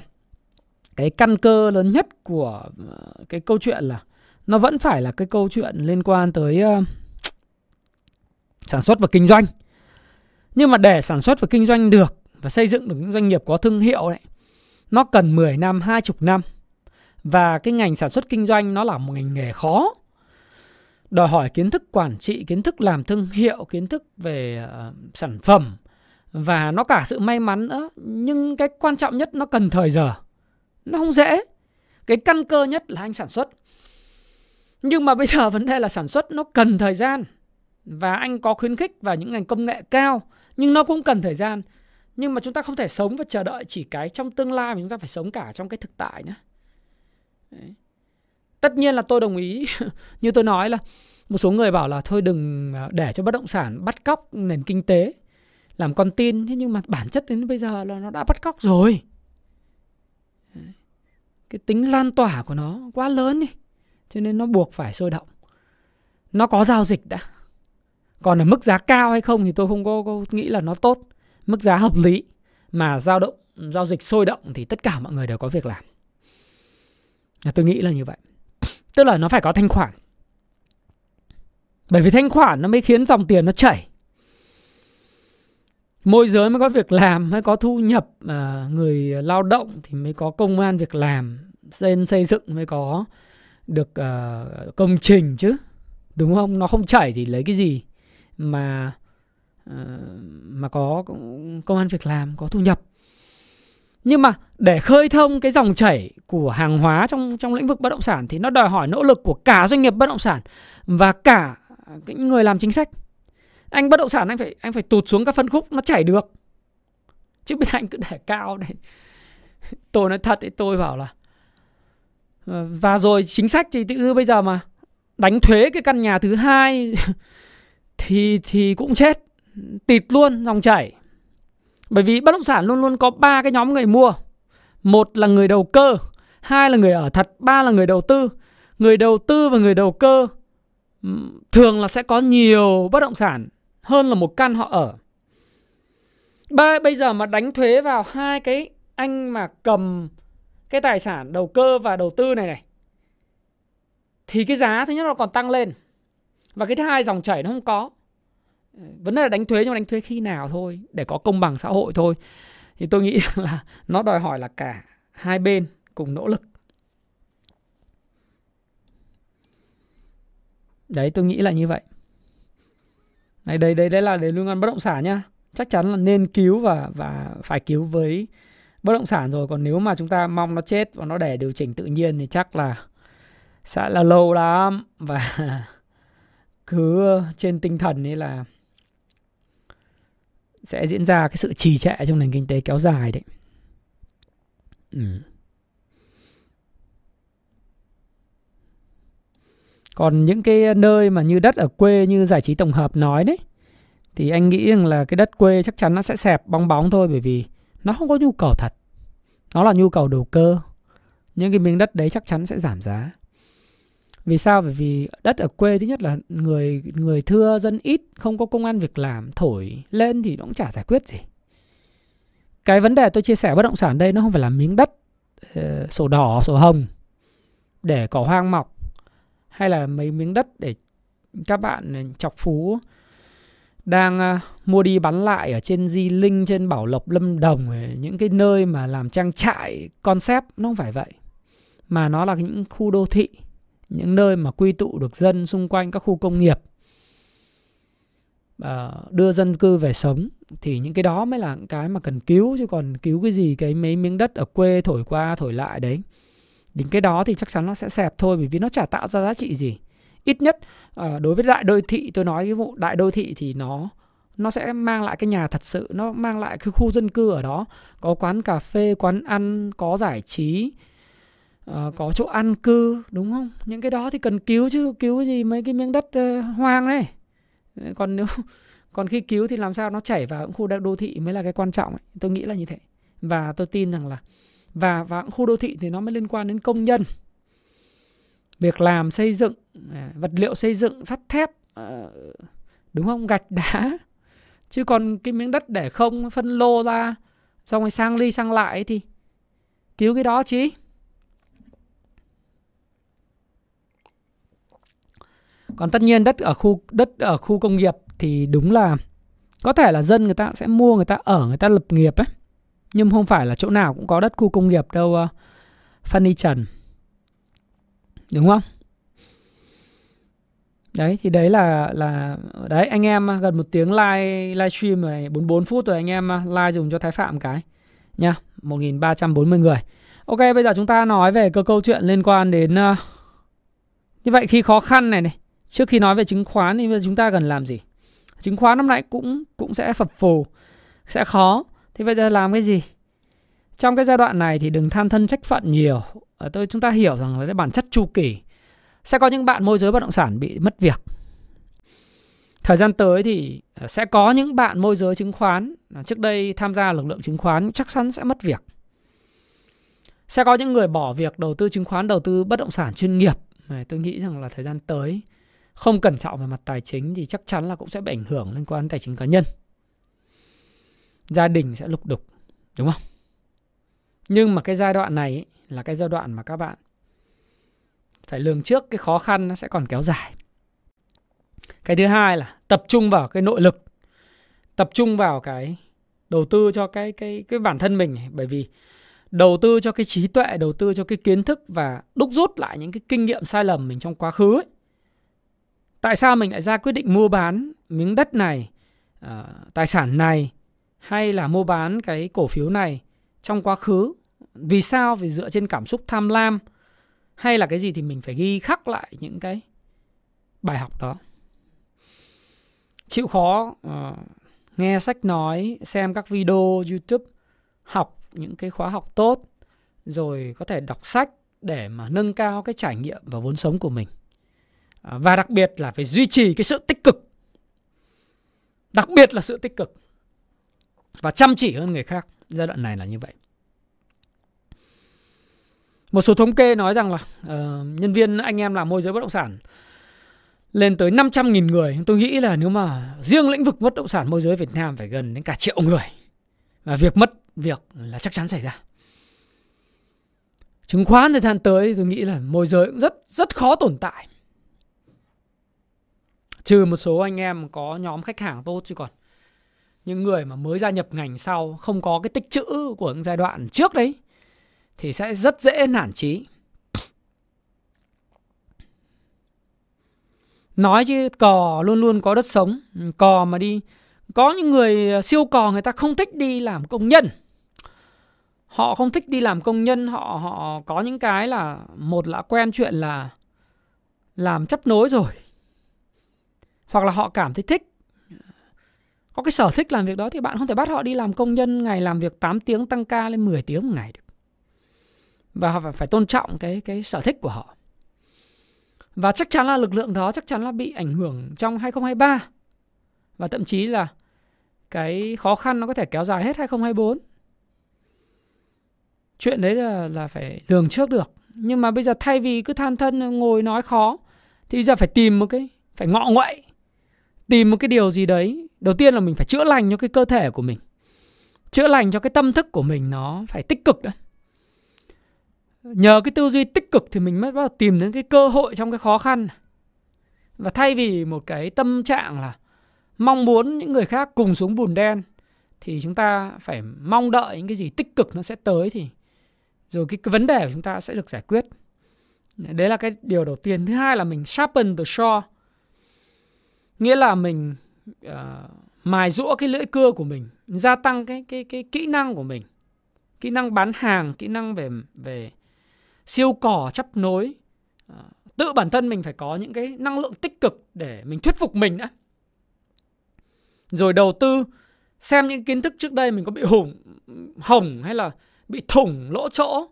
cái căn cơ lớn nhất của ờ, cái câu chuyện là nó vẫn phải là cái câu chuyện liên quan tới uh, sản xuất và kinh doanh nhưng mà để sản xuất và kinh doanh được và xây dựng được những doanh nghiệp có thương hiệu đấy nó cần 10 năm, 20 năm. Và cái ngành sản xuất kinh doanh nó là một ngành nghề khó. Đòi hỏi kiến thức quản trị, kiến thức làm thương hiệu, kiến thức về uh, sản phẩm và nó cả sự may mắn nữa. Nhưng cái quan trọng nhất nó cần thời giờ. Nó không dễ. Cái căn cơ nhất là anh sản xuất. Nhưng mà bây giờ vấn đề là sản xuất nó cần thời gian. Và anh có khuyến khích vào những ngành công nghệ cao. Nhưng nó cũng cần thời gian. Nhưng mà chúng ta không thể sống và chờ đợi chỉ cái trong tương lai mà chúng ta phải sống cả trong cái thực tại nữa. Đấy. Tất nhiên là tôi đồng ý như tôi nói là một số người bảo là thôi đừng à, để cho bất động sản bắt cóc nền kinh tế làm con tin thế nhưng mà bản chất đến bây giờ là nó đã bắt cóc rồi. Cái tính lan tỏa của nó quá lớn đi. Cho nên nó buộc phải sôi động. Nó có giao dịch đã. Còn ở mức giá cao hay không thì tôi không có, có nghĩ là nó tốt mức giá hợp lý mà giao động giao dịch sôi động thì tất cả mọi người đều có việc làm tôi nghĩ là như vậy tức là nó phải có thanh khoản. Bởi vì thanh khoản nó mới khiến dòng tiền nó chảy. Môi giới mới có việc làm mới có thu nhập à, người lao động thì mới có công an việc làm xây xây dựng mới có được à, công trình chứ. Đúng không? Nó không chảy thì lấy cái gì mà à, mà có công an việc làm có thu nhập? Nhưng mà để khơi thông cái dòng chảy của hàng hóa trong trong lĩnh vực bất động sản thì nó đòi hỏi nỗ lực của cả doanh nghiệp bất động sản và cả cái người làm chính sách. Anh bất động sản anh phải anh phải tụt xuống các phân khúc nó chảy được. Chứ bây giờ anh cứ để cao đấy tôi nói thật thì tôi bảo là ờ, và rồi chính sách thì tự bây giờ mà đánh thuế cái căn nhà thứ hai thì thì cũng chết. Tịt luôn dòng chảy. Bởi vì bất động sản luôn luôn có ba cái nhóm người mua. Một là người đầu cơ, hai là người ở thật, ba là người đầu tư. Người đầu tư và người đầu cơ thường là sẽ có nhiều bất động sản hơn là một căn họ ở. Ba, bây giờ mà đánh thuế vào hai cái anh mà cầm cái tài sản đầu cơ và đầu tư này này thì cái giá thứ nhất nó còn tăng lên và cái thứ hai dòng chảy nó không có Ờ, vấn đề là đánh thuế nhưng mà đánh thuế khi nào thôi, để có công bằng xã hội thôi. Thì tôi nghĩ là nó đòi hỏi là cả hai bên cùng nỗ lực. Đấy, tôi nghĩ là như vậy. Này, đây đây đây là để liên quan bất động sản nhá. Chắc chắn là nên cứu và và phải cứu với bất động sản rồi. Còn nếu mà chúng ta mong nó chết và nó để điều chỉnh tự nhiên thì chắc là sẽ là lâu lắm. Và cứ trên tinh thần ấy là sẽ diễn ra cái sự trì trệ trong nền kinh tế kéo dài đấy. Ừ. Còn những cái nơi mà như đất ở quê như giải trí tổng hợp nói đấy, thì anh nghĩ rằng là cái đất quê chắc chắn nó sẽ xẹp bong bóng thôi, bởi vì nó không có nhu cầu thật. Nó là nhu cầu đầu cơ. Những cái miếng đất đấy chắc chắn sẽ giảm giá. Vì sao? Bởi vì đất ở quê thứ nhất là người người thưa dân ít, không có công an việc làm, thổi lên thì nó cũng chả giải quyết gì. Cái vấn đề tôi chia sẻ bất động sản đây nó không phải là miếng đất uh, sổ đỏ, sổ hồng để cỏ hoang mọc hay là mấy miếng đất để các bạn chọc phú đang uh, mua đi bán lại ở trên Di Linh, trên Bảo Lộc, Lâm Đồng ờ, những cái nơi mà làm trang trại concept nó không phải vậy mà nó là những khu đô thị những nơi mà quy tụ được dân xung quanh các khu công nghiệp uh, đưa dân cư về sống thì những cái đó mới là cái mà cần cứu chứ còn cứu cái gì cái mấy miếng đất ở quê thổi qua thổi lại đấy. Những cái đó thì chắc chắn nó sẽ xẹp thôi bởi vì nó chả tạo ra giá trị gì. Ít nhất à, đối với đại đô thị tôi nói cái vụ đại đô thị thì nó nó sẽ mang lại cái nhà thật sự nó mang lại cái khu dân cư ở đó có quán cà phê quán ăn có giải trí uh, có chỗ ăn cư đúng không? Những cái đó thì cần cứu chứ cứu gì mấy cái miếng đất uh, hoang đấy. Ờ, còn nếu còn khi cứu thì làm sao nó chảy vào khu đô thị mới là cái quan trọng ấy. tôi nghĩ là như thế. Và tôi tin rằng là và và khu đô thị thì nó mới liên quan đến công nhân. Việc làm xây dựng à, vật liệu xây dựng sắt thép đúng không? Gạch đá. Chứ còn cái miếng đất để không phân lô ra xong rồi sang ly sang lại thì cứu cái đó chứ. Còn tất nhiên đất ở khu đất ở khu công nghiệp thì đúng là có thể là dân người ta sẽ mua người ta ở người ta lập nghiệp ấy. Nhưng không phải là chỗ nào cũng có đất khu công nghiệp đâu uh, Fanny Trần đúng không? Đấy thì đấy là là đấy anh em ờ, gần một tiếng live live stream rồi 44 phút rồi anh em ờ, live dùng cho Thái Phạm cái nha 1340 người. Ok bây giờ chúng ta nói về cơ câu chuyện liên quan đến uh, như vậy khi khó khăn này này trước khi nói về chứng khoán thì chúng ta cần làm gì? Chứng khoán năm nay cũng cũng sẽ phập phù, sẽ khó. Thì bây giờ làm cái gì? Trong cái giai đoạn này thì đừng than thân trách phận nhiều. Ở tôi, chúng ta hiểu rằng là cái bản chất chu kỳ. Sẽ có những bạn môi giới bất động sản bị mất việc. Thời gian tới thì ờ, sẽ có những bạn môi giới chứng khoán ờ, trước đây tham gia lực lượng chứng khoán chắc chắn sẽ mất việc. Sẽ có những người bỏ việc đầu tư chứng khoán, đầu tư bất động sản chuyên nghiệp. Tôi nghĩ rằng là thời gian tới không cẩn trọng về mặt tài chính thì chắc chắn là cũng sẽ bị ảnh hưởng liên quan đến tài chính cá nhân. Gia đình sẽ lục đục đúng không? Nhưng mà cái giai đoạn này ấy, là cái giai đoạn mà các bạn phải lường trước cái khó khăn nó sẽ còn kéo dài. Cái thứ hai là tập trung vào cái nội lực tập trung vào cái đầu tư cho cái cái cái bản thân mình bởi vì đầu tư cho cái trí tuệ đầu tư cho cái kiến thức và đúc rút lại những cái kinh nghiệm sai lầm mình trong quá khứ ấy tại sao mình lại ra quyết định mua bán miếng đất này uh, tài sản này hay là mua bán cái cổ phiếu này trong quá khứ? Vì sao? Vì dựa trên cảm xúc tham lam hay là cái gì thì mình phải ghi khắc lại những cái bài học đó? Chịu khó uh, nghe sách nói xem các video youtube học những cái khóa học tốt rồi có thể đọc sách để mà nâng cao cái trải nghiệm và vốn sống của mình. À, và đặc biệt là phải duy trì cái sự tích cực đặc biệt là sự tích cực và chăm chỉ hơn người khác giai đoạn này là như vậy một số thống kê nói rằng là uh, nhân viên anh em làm môi giới bất động sản lên tới 500.000 người. Tôi nghĩ là nếu mà riêng lĩnh vực bất động sản môi giới Việt Nam phải gần đến cả triệu người. Và việc mất việc là chắc chắn xảy ra. Chứng khoán thời gian tới tôi nghĩ là môi giới cũng rất rất khó tồn tại. Trừ một số anh em có nhóm khách hàng tốt chứ còn những người mà mới gia nhập ngành sau không có cái tích chữ của giai đoạn trước đấy thì sẽ rất dễ nản chí. Nói chứ cò luôn luôn có đất sống, cò mà đi có những người siêu cò người ta không thích đi làm công nhân. Họ không thích đi làm công nhân, họ họ có những cái là một là quen chuyện là làm chấp nối rồi. Hoặc là họ cảm thấy thích. Có cái sở thích làm việc đó thì bạn không thể bắt họ đi làm công nhân ngày làm việc 8 tiếng tăng ca lên 10 tiếng một ngày được. Và họ phải, phải tôn trọng cái cái sở thích của họ. Và chắc chắn là lực lượng đó chắc chắn là bị ảnh hưởng trong 2023 và thậm chí là cái khó khăn nó có thể kéo dài hết 2024 chuyện đấy là là phải lường trước được. Nhưng mà bây giờ thay vì cứ than thân ngồi nói khó thì giờ phải tìm một cái phải ngọ nguậy tìm một cái điều gì đấy. Đầu tiên là mình phải chữa lành cho cái cơ thể của mình. Chữa lành cho cái tâm thức của mình nó phải tích cực đấy. Nhờ cái tư duy tích cực thì mình mới bắt đầu tìm đến cái cơ hội trong cái khó khăn. Và thay vì một cái tâm trạng là mong muốn những người khác cùng xuống bùn đen thì chúng ta phải mong đợi những cái gì tích cực nó sẽ tới thì rồi cái, cái vấn đề của chúng ta sẽ được giải quyết. Đấy là cái điều đầu tiên. Thứ hai là mình sharpen the shore nghĩa là mình uh, mài rũa cái lưỡi cưa của mình gia tăng cái cái cái kỹ năng của mình kỹ năng bán hàng kỹ năng về về siêu cỏ chấp nối. Uh, tự bản thân mình phải có những cái năng lượng tích cực để mình thuyết phục mình đã. Rồi đầu tư xem những kiến thức trước đây mình có bị hủng hỏng hay là bị thủng lỗ chỗ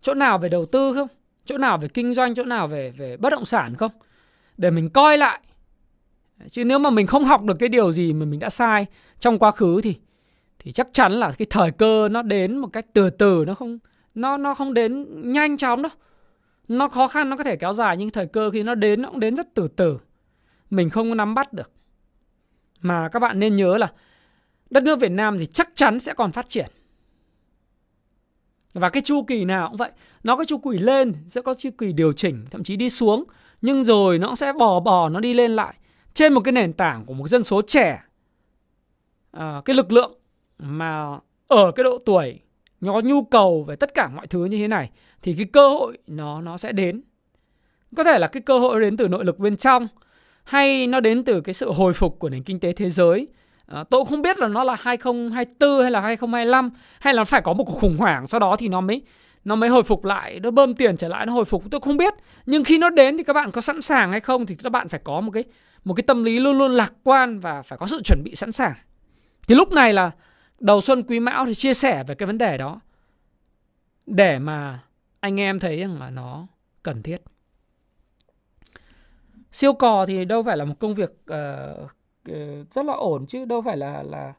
chỗ nào về đầu tư không? Chỗ nào về kinh doanh chỗ nào về về bất động sản không? Để mình coi lại chứ nếu mà mình không học được cái điều gì mà mình đã sai trong quá khứ thì thì chắc chắn là cái thời cơ nó đến một cách từ từ, nó không, nó nó không đến nhanh chóng đâu. Nó khó khăn, nó có thể kéo dài, nhưng thời cơ khi nó đến nó cũng đến rất từ từ. Mình không nắm bắt được. Mà các bạn nên nhớ là đất nước Việt Nam thì chắc chắn sẽ còn phát triển. Và cái chu kỳ nào cũng vậy. Nó có chu kỳ lên, sẽ có chu kỳ điều chỉnh, thậm chí đi xuống. Nhưng rồi nó sẽ bò bò, nó đi lên lại trên một cái nền tảng của một dân số trẻ à, cái lực lượng mà ở cái độ tuổi nó nhu cầu về tất cả mọi thứ như thế này thì cái cơ hội nó nó sẽ đến. Có thể là cái cơ hội đến từ nội lực bên trong hay nó đến từ cái sự hồi phục của nền kinh tế thế giới. À, tôi không biết là nó là 2024 hay là 2025 hay là phải có một cuộc khủng hoảng sau đó thì nó mới nó mới hồi phục lại nó bơm tiền trở lại nó hồi phục. Tôi không biết. Nhưng khi nó đến thì các bạn có sẵn sàng hay không thì các bạn phải có một cái một cái tâm lý luôn luôn lạc quan và phải có sự chuẩn bị sẵn sàng. Thì lúc này là đầu xuân quý mão thì chia sẻ về cái vấn đề đó để mà anh em thấy rằng là nó cần thiết. Siêu cò thì đâu phải là một công việc uh, rất là ổn chứ đâu phải là là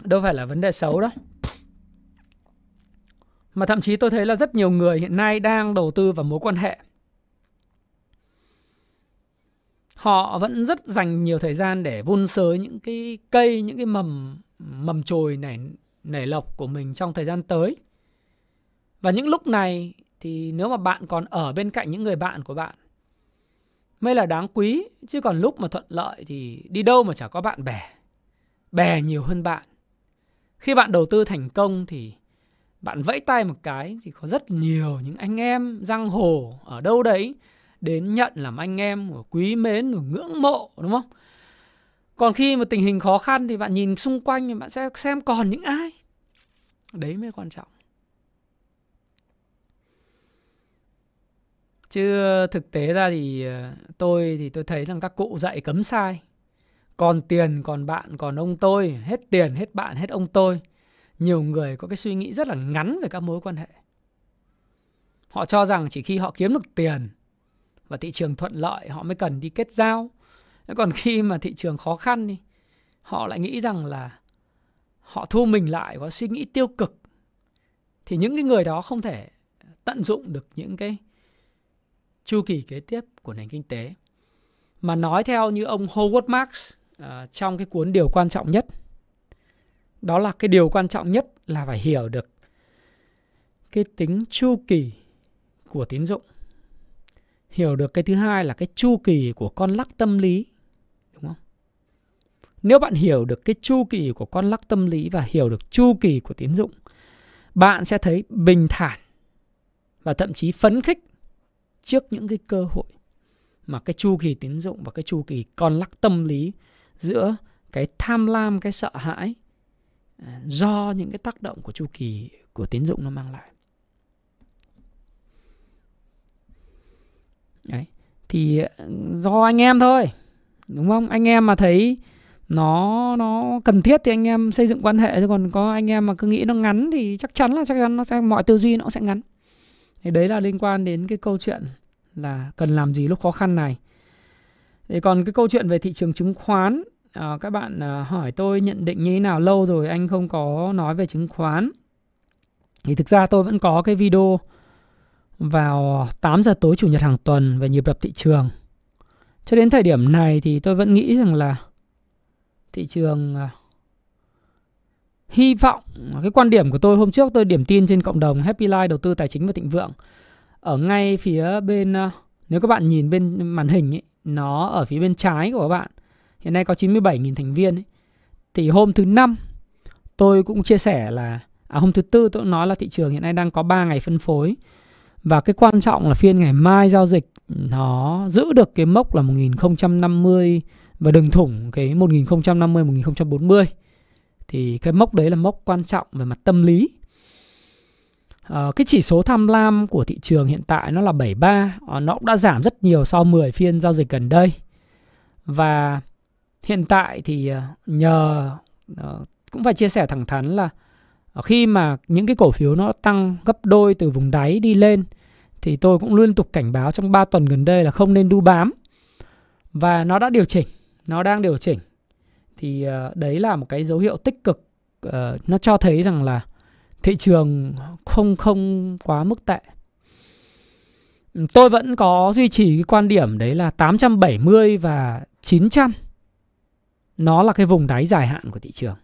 đâu phải là vấn đề xấu đâu. Mà thậm chí tôi thấy là rất nhiều người hiện nay đang đầu tư vào mối quan hệ. Họ vẫn rất dành nhiều thời gian để vun sới những cái cây, những cái mầm mầm chồi nảy nảy lộc của mình trong thời gian tới. Và những lúc này thì nếu mà bạn còn ở bên cạnh những người bạn của bạn, mới là đáng quý, chứ còn lúc mà thuận lợi thì đi đâu mà chả có bạn bè bè nhiều hơn bạn. Khi bạn đầu tư thành công thì bạn vẫy tay một cái thì có rất nhiều những anh em giang hồ ở đâu đấy đến nhận làm anh em của quý mến, của ngưỡng mộ, đúng không? Còn khi mà tình hình khó khăn thì bạn nhìn xung quanh thì bạn sẽ xem còn những ai? Đấy mới quan trọng. Chứ thực tế ra thì ờ, tôi thì tôi thấy rằng các cụ dạy cấm sai. Còn tiền, còn bạn, còn ông tôi, hết tiền, hết bạn, hết ông tôi. Nhiều người có cái suy nghĩ rất là ngắn về các mối quan hệ. Họ cho rằng chỉ khi họ kiếm được tiền và thị trường thuận lợi họ mới cần đi kết giao. Còn khi mà thị trường khó khăn thì họ lại nghĩ rằng là họ thu mình lại có suy nghĩ tiêu cực thì những cái người đó không thể tận dụng được những cái chu kỳ kế tiếp của nền kinh tế. Mà nói theo như ông Howard Marks uh, trong cái cuốn điều quan trọng nhất đó là cái điều quan trọng nhất là phải hiểu được cái tính chu kỳ của tín dụng hiểu được cái thứ hai là cái chu kỳ của con lắc tâm lý, đúng không? Nếu bạn hiểu được cái chu kỳ của con lắc tâm lý và hiểu được chu kỳ của tín dụng, bạn sẽ thấy bình thản và thậm chí phấn khích trước những cái cơ hội mà cái chu kỳ tín dụng và cái chu kỳ con lắc tâm lý giữa cái tham lam, cái sợ hãi à, do những cái tác động của chu kỳ của tín dụng nó mang lại. Đấy. thì ờ, do anh em thôi đúng không? Anh em mà thấy nó nó cần thiết thì anh em xây dựng quan hệ chứ còn có anh em mà cứ nghĩ nó ngắn thì chắc chắn là chắc chắn nó sẽ mọi tư duy nó sẽ ngắn. Thì đấy là liên quan đến cái câu chuyện là cần làm gì lúc khó khăn này. Thì còn cái câu chuyện về thị trường chứng khoán à, các bạn à, hỏi tôi nhận định như thế nào lâu rồi anh không có nói về chứng khoán. Thì thực ra tôi vẫn có cái video vào 8 giờ tối chủ nhật hàng tuần về nhịp đập thị trường. Cho đến thời điểm này thì tôi vẫn nghĩ rằng là thị trường à, hy vọng à, cái quan điểm của tôi hôm trước tôi điểm tin trên cộng đồng Happy Life đầu tư tài chính và thịnh vượng ở ngay phía bên à, nếu các bạn nhìn bên màn hình ấy, nó ở phía bên trái của các bạn hiện nay có 97.000 thành viên ấy. thì hôm thứ năm tôi cũng chia sẻ là à, hôm thứ tư tôi cũng nói là thị trường hiện nay đang có 3 ngày phân phối và cái quan trọng là phiên ngày mai giao dịch nó giữ được cái mốc là 1050 và đừng thủng cái 1050 1040. Thì cái mốc đấy là mốc quan trọng về mặt tâm lý. À, cái chỉ số tham lam của thị trường hiện tại nó là 73, à, ờ, nó cũng đã giảm rất nhiều sau 10 phiên giao dịch gần đây. Và hiện tại thì ờ, nhờ cũng phải chia sẻ thẳng thắn là Ờ, khi mà những cái cổ phiếu nó tăng gấp đôi từ vùng đáy đi lên, thì tôi cũng liên tục cảnh báo trong 3 tuần gần đây là không nên đu bám. Và nó đã điều chỉnh, nó đang điều chỉnh. Thì ờ, đấy là một cái dấu hiệu tích cực ờ, nó cho thấy rằng là thị trường không không quá mức tệ. Ừ, tôi vẫn có duy trì cái quan điểm đấy là 870 và 900 nó là cái vùng đáy dài hạn của thị trường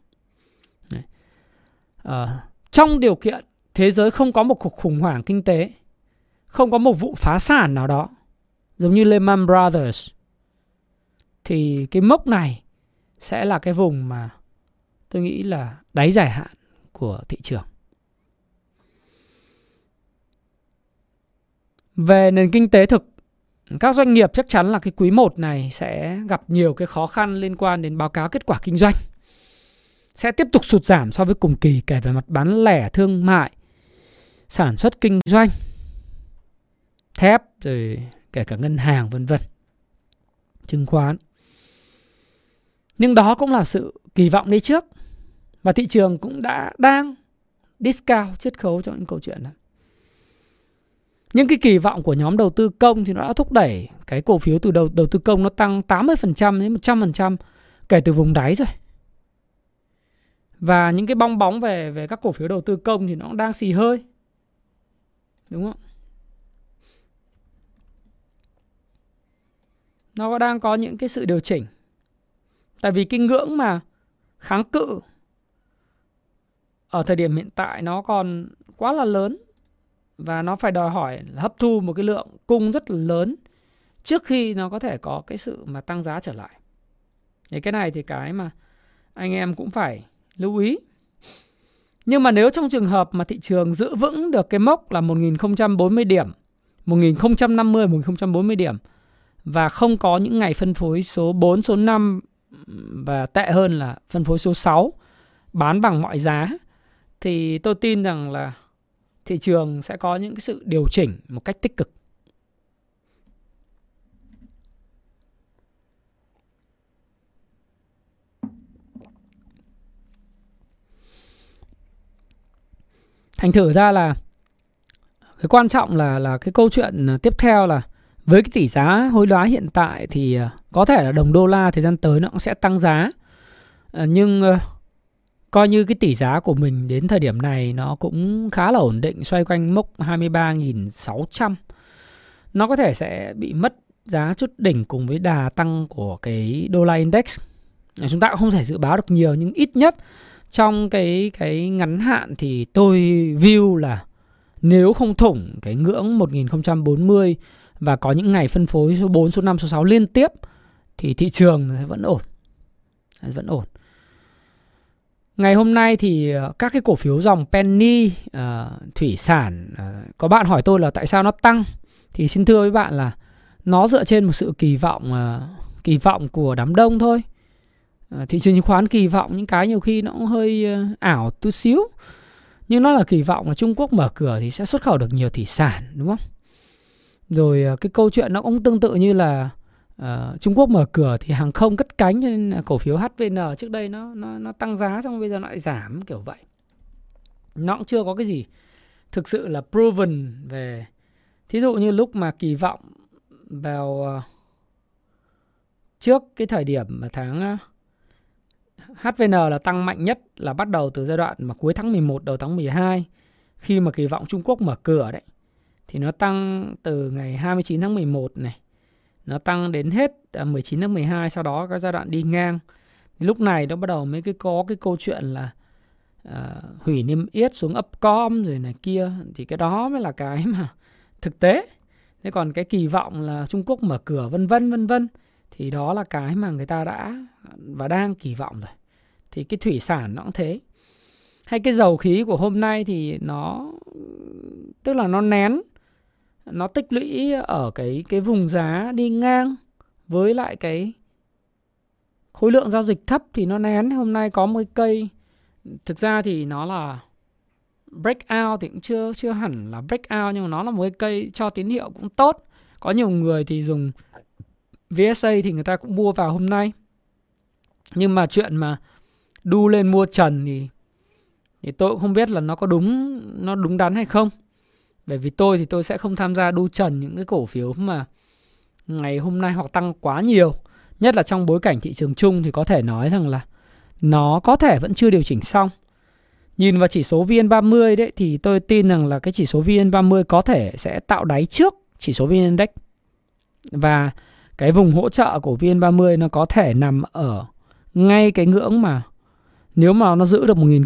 uh, trong điều kiện thế giới không có một cuộc khủng hoảng kinh tế không có một vụ phá sản nào đó giống như Lehman Brothers thì cái mốc này sẽ là cái vùng mà tôi nghĩ là đáy dài hạn của thị trường. Về nền kinh tế thực, các doanh nghiệp chắc chắn là cái quý 1 này sẽ gặp nhiều cái khó khăn liên quan đến báo cáo kết quả kinh doanh. Sẽ tiếp tục sụt giảm so với cùng kỳ kể về mặt bán lẻ thương mại, sản xuất kinh doanh, thép rồi kể cả ngân hàng vân vân, chứng khoán. Nhưng đó cũng là sự kỳ vọng đi trước và thị trường cũng đã đang discount chiết khấu cho những câu chuyện đó. Những cái kỳ vọng của nhóm đầu tư công thì nó đã thúc đẩy cái cổ phiếu từ đầu đầu tư công nó tăng 80% đến 100% kể từ vùng đáy rồi. Và những cái bong bóng về về các cổ phiếu đầu tư công thì nó cũng đang xì hơi. Đúng không? Nó đang có những cái sự điều chỉnh. Tại vì cái ngưỡng mà kháng cự ở thời điểm hiện tại nó còn quá là lớn và nó phải đòi hỏi hấp thu một cái lượng cung rất là lớn trước khi nó có thể có cái sự mà tăng giá trở lại. Thì cái này thì cái mà anh em cũng phải lưu ý. Nhưng mà nếu trong trường hợp mà thị trường giữ vững được cái mốc là 1040 điểm, 1050 1040 điểm và không có những ngày phân phối số 4 số 5 và tệ hơn là phân phối số 6 bán bằng mọi giá thì tôi tin rằng là thị trường sẽ có những cái sự điều chỉnh một cách tích cực. Thành thử ra là cái quan trọng là là cái câu chuyện à, tiếp theo là với cái tỷ giá hối đoái hiện tại thì à, có thể là đồng đô la thời gian tới nó cũng sẽ tăng giá. À, nhưng coi như cái tỷ giá của mình đến thời điểm này nó cũng khá là ổn định, xoay quanh mốc 23.600 nó có thể sẽ bị mất giá chút đỉnh cùng với đà tăng của cái đô la index chúng ta cũng không thể dự báo được nhiều nhưng ít nhất trong cái cái ngắn hạn thì tôi view là nếu không thủng cái ngưỡng 1040 và có những ngày phân phối số 4, số 5, số 6 liên tiếp thì thị trường vẫn ổn. Vẫn ổn. Ngày hôm nay thì ờ, các cái cổ phiếu dòng penny, uh, thủy sản, uh, có bạn hỏi tôi là tại sao nó tăng? Thì xin thưa với bạn là nó dựa trên một sự kỳ vọng uh, kỳ vọng của đám đông thôi. Ờ, thị trường chứng khoán kỳ vọng những cái nhiều khi nó cũng hơi ờ, ảo chút xíu. Nhưng nó là kỳ vọng là Trung Quốc mở cửa thì sẽ xuất khẩu được nhiều thủy sản đúng không? Rồi ờ, cái câu chuyện nó cũng tương tự như là uh, Trung Quốc mở cửa thì hàng không cất cánh cho nên cổ phiếu HVN trước đây nó nó nó tăng giá xong bây giờ nó lại giảm kiểu vậy nó cũng chưa có cái gì thực sự là proven về thí dụ như lúc mà kỳ vọng vào uh, trước cái thời điểm mà tháng uh, HVN là tăng mạnh nhất là bắt đầu từ giai đoạn mà cuối tháng 11 đầu tháng 12 khi mà kỳ vọng Trung Quốc mở cửa đấy. Thì nó tăng từ ngày 29 tháng 11 này nó tăng đến hết à, 19 tháng 12 sau đó có giai đoạn đi ngang. Thì lúc này nó bắt đầu mới cái có cái câu chuyện là uh, hủy niêm yết xuống upcom rồi này kia. Thì cái đó mới là cái mà thực tế. Thế còn cái kỳ vọng là Trung Quốc mở cửa vân vân vân vân thì đó là cái mà người ta đã và đang kỳ vọng rồi thì cái thủy sản nó cũng thế. Hay cái dầu khí của hôm nay thì nó, tức là nó nén, nó tích lũy ở cái cái vùng giá đi ngang với lại cái khối lượng giao dịch thấp thì nó nén. Hôm nay có một cái cây, thực ra thì nó là breakout thì cũng chưa chưa hẳn là breakout nhưng mà nó là một cái cây cho tín hiệu cũng tốt. Có nhiều người thì dùng VSA thì người ta cũng mua vào hôm nay. Nhưng mà chuyện mà đu lên mua trần thì thì tôi cũng không biết là nó có đúng, nó đúng đắn hay không bởi vì tôi thì tôi sẽ không tham gia đu trần những cái cổ phiếu mà ngày hôm nay hoặc tăng quá nhiều. Nhất là trong bối cảnh thị trường chung thì có thể nói rằng là nó có thể vẫn chưa điều chỉnh xong. Nhìn vào chỉ số VN30 đấy thì tôi tin rằng là cái chỉ số VN30 có thể sẽ tạo đáy trước chỉ số VN Index. Và cái vùng hỗ trợ của VN30 nó có thể nằm ở ngay cái ngưỡng mà nếu mà nó giữ được 1000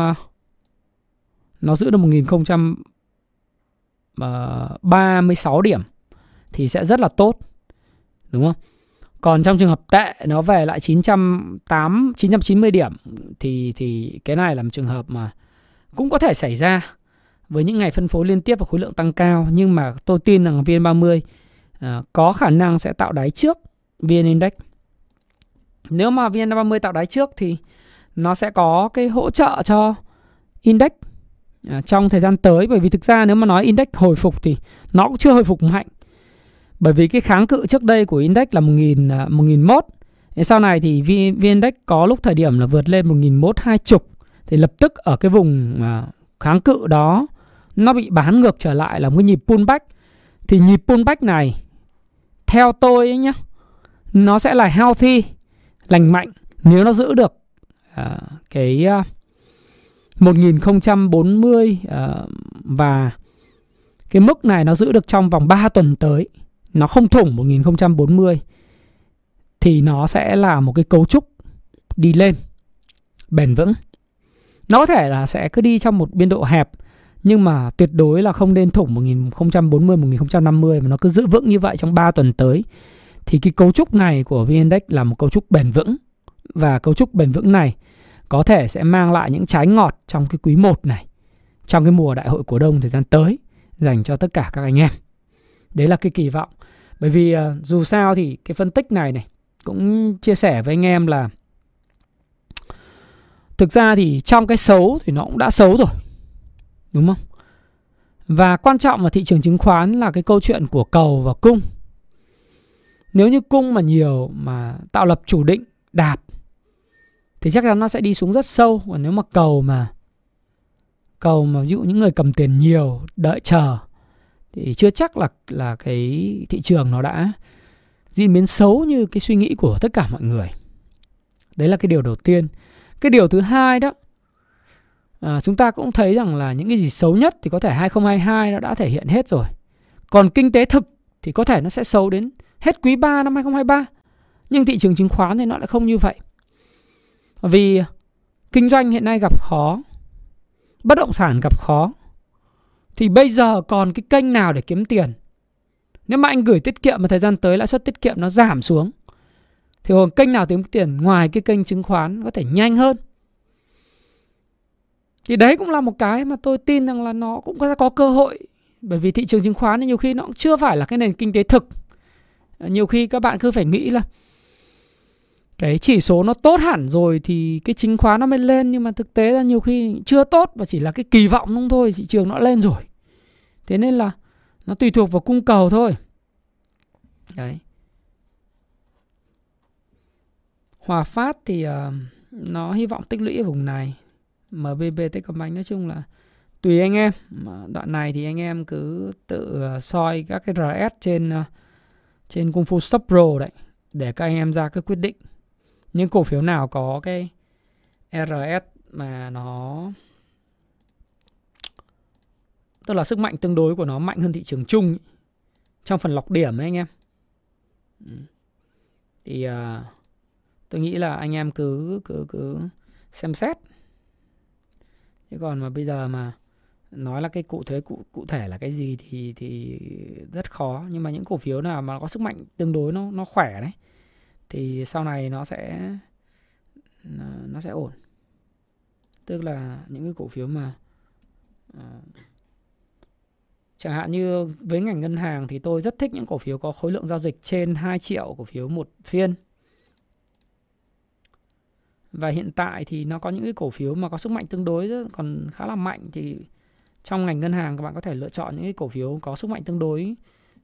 à, nó giữ được 1000 36 à, điểm thì sẽ rất là tốt. Đúng không? Còn trong trường hợp tệ nó về lại 908 990 điểm thì thì cái này là một trường hợp mà cũng có thể xảy ra với những ngày phân phối liên tiếp và khối lượng tăng cao nhưng mà tôi tin rằng VN30 à, có khả năng sẽ tạo đáy trước VN Index. Nếu mà VN30 tạo đáy trước thì nó sẽ có cái hỗ trợ cho index à, trong thời gian tới bởi vì thực ra nếu mà nói index hồi phục thì nó cũng chưa hồi phục mạnh. Bởi vì cái kháng cự trước đây của index là 1000 1001. À, sau này thì VN Index có lúc thời điểm là vượt lên 1120 thì lập tức ở cái vùng à, kháng cự đó, nó bị bán ngược trở lại là một cái nhịp pullback thì nhịp pullback này, theo tôi ấy nhá, nó sẽ là healthy, lành mạnh nếu nó giữ được Ờ, cái uh, 1040 uh, và cái mức này nó giữ được trong vòng 3 tuần tới. Nó không thủng 1040 thì nó sẽ là một cái cấu trúc đi lên bền vững. Nó có thể là sẽ cứ đi trong một biên độ hẹp nhưng mà tuyệt đối là không nên thủng 1040 1050 mà nó cứ giữ vững như vậy trong 3 tuần tới. Thì cái cấu trúc này của VN Index là một cấu trúc bền vững và cấu trúc bền vững này có thể sẽ mang lại những trái ngọt trong cái quý 1 này trong cái mùa đại hội cổ đông thời gian tới dành cho tất cả các anh em. Đấy là cái kỳ vọng. Bởi vì uh, dù sao thì cái phân tích này này cũng chia sẻ với anh em là thực ra thì trong cái xấu thì nó cũng đã xấu rồi đúng không và quan trọng ở thị trường chứng khoán là cái câu chuyện của cầu và cung nếu như cung mà nhiều mà tạo lập chủ định đạp thì chắc chắn nó sẽ đi xuống rất sâu còn nếu mà cầu mà cầu mà ví dụ những người cầm tiền nhiều đợi chờ thì chưa chắc là là cái thị trường nó đã diễn biến xấu như cái suy nghĩ của tất cả mọi người đấy là cái điều đầu tiên cái điều thứ hai đó à, chúng ta cũng thấy rằng là những cái gì xấu nhất thì có thể 2022 nó đã thể hiện hết rồi. Còn kinh tế thực thì có thể nó sẽ xấu đến hết quý 3 năm 2023. Nhưng thị trường chứng khoán thì nó lại không như vậy. Vì kinh doanh hiện nay gặp khó, bất động sản gặp khó. Thì bây giờ còn cái kênh nào để kiếm tiền? Nếu mà anh gửi tiết kiệm mà thời gian tới lãi suất tiết kiệm nó giảm xuống thì còn kênh nào kiếm tiền ngoài cái kênh chứng khoán có thể nhanh hơn thì đấy cũng là một cái mà tôi tin rằng là nó cũng có có cơ hội bởi vì thị trường chứng khoán thì nhiều khi nó cũng chưa phải là cái nền kinh tế thực nhiều khi các bạn cứ phải nghĩ là cái chỉ số nó tốt hẳn rồi thì cái chứng khoán nó mới lên nhưng mà thực tế là nhiều khi chưa tốt và chỉ là cái kỳ vọng không thôi thị trường nó lên rồi. Thế nên là nó tùy thuộc vào cung cầu thôi. Đấy. Hòa Phát thì uh, nó hy vọng tích lũy ở vùng này. MBB Techcombank nói chung là tùy anh em. Đoạn này thì anh em cứ tự ờ, soi các cái RS trên ờ, trên Kung Fu Stop Pro đấy để các anh em ra cái quyết định những cổ phiếu nào có cái RS mà nó tức là sức mạnh tương đối của nó mạnh hơn thị trường chung trong phần lọc điểm ấy anh em? Ừ. Thì uh, tôi nghĩ là anh em cứ cứ cứ xem xét. Chứ còn mà bây giờ mà nói là cái cụ thể cụ cụ thể là cái gì thì thì rất khó. Nhưng mà những cổ phiếu nào mà có sức mạnh tương đối nó nó khỏe đấy thì sau này nó sẽ ờ, nó sẽ ổn. Tức là những cái cổ phiếu mà uh, chẳng hạn như với ngành ngân hàng thì tôi rất thích những cổ phiếu có khối lượng giao dịch trên 2 triệu cổ phiếu một phiên. Và hiện tại thì nó có những cái cổ phiếu mà có sức mạnh tương đối rất, còn khá là mạnh thì trong ngành ngân hàng các bạn có thể lựa chọn những cái cổ phiếu có sức mạnh tương đối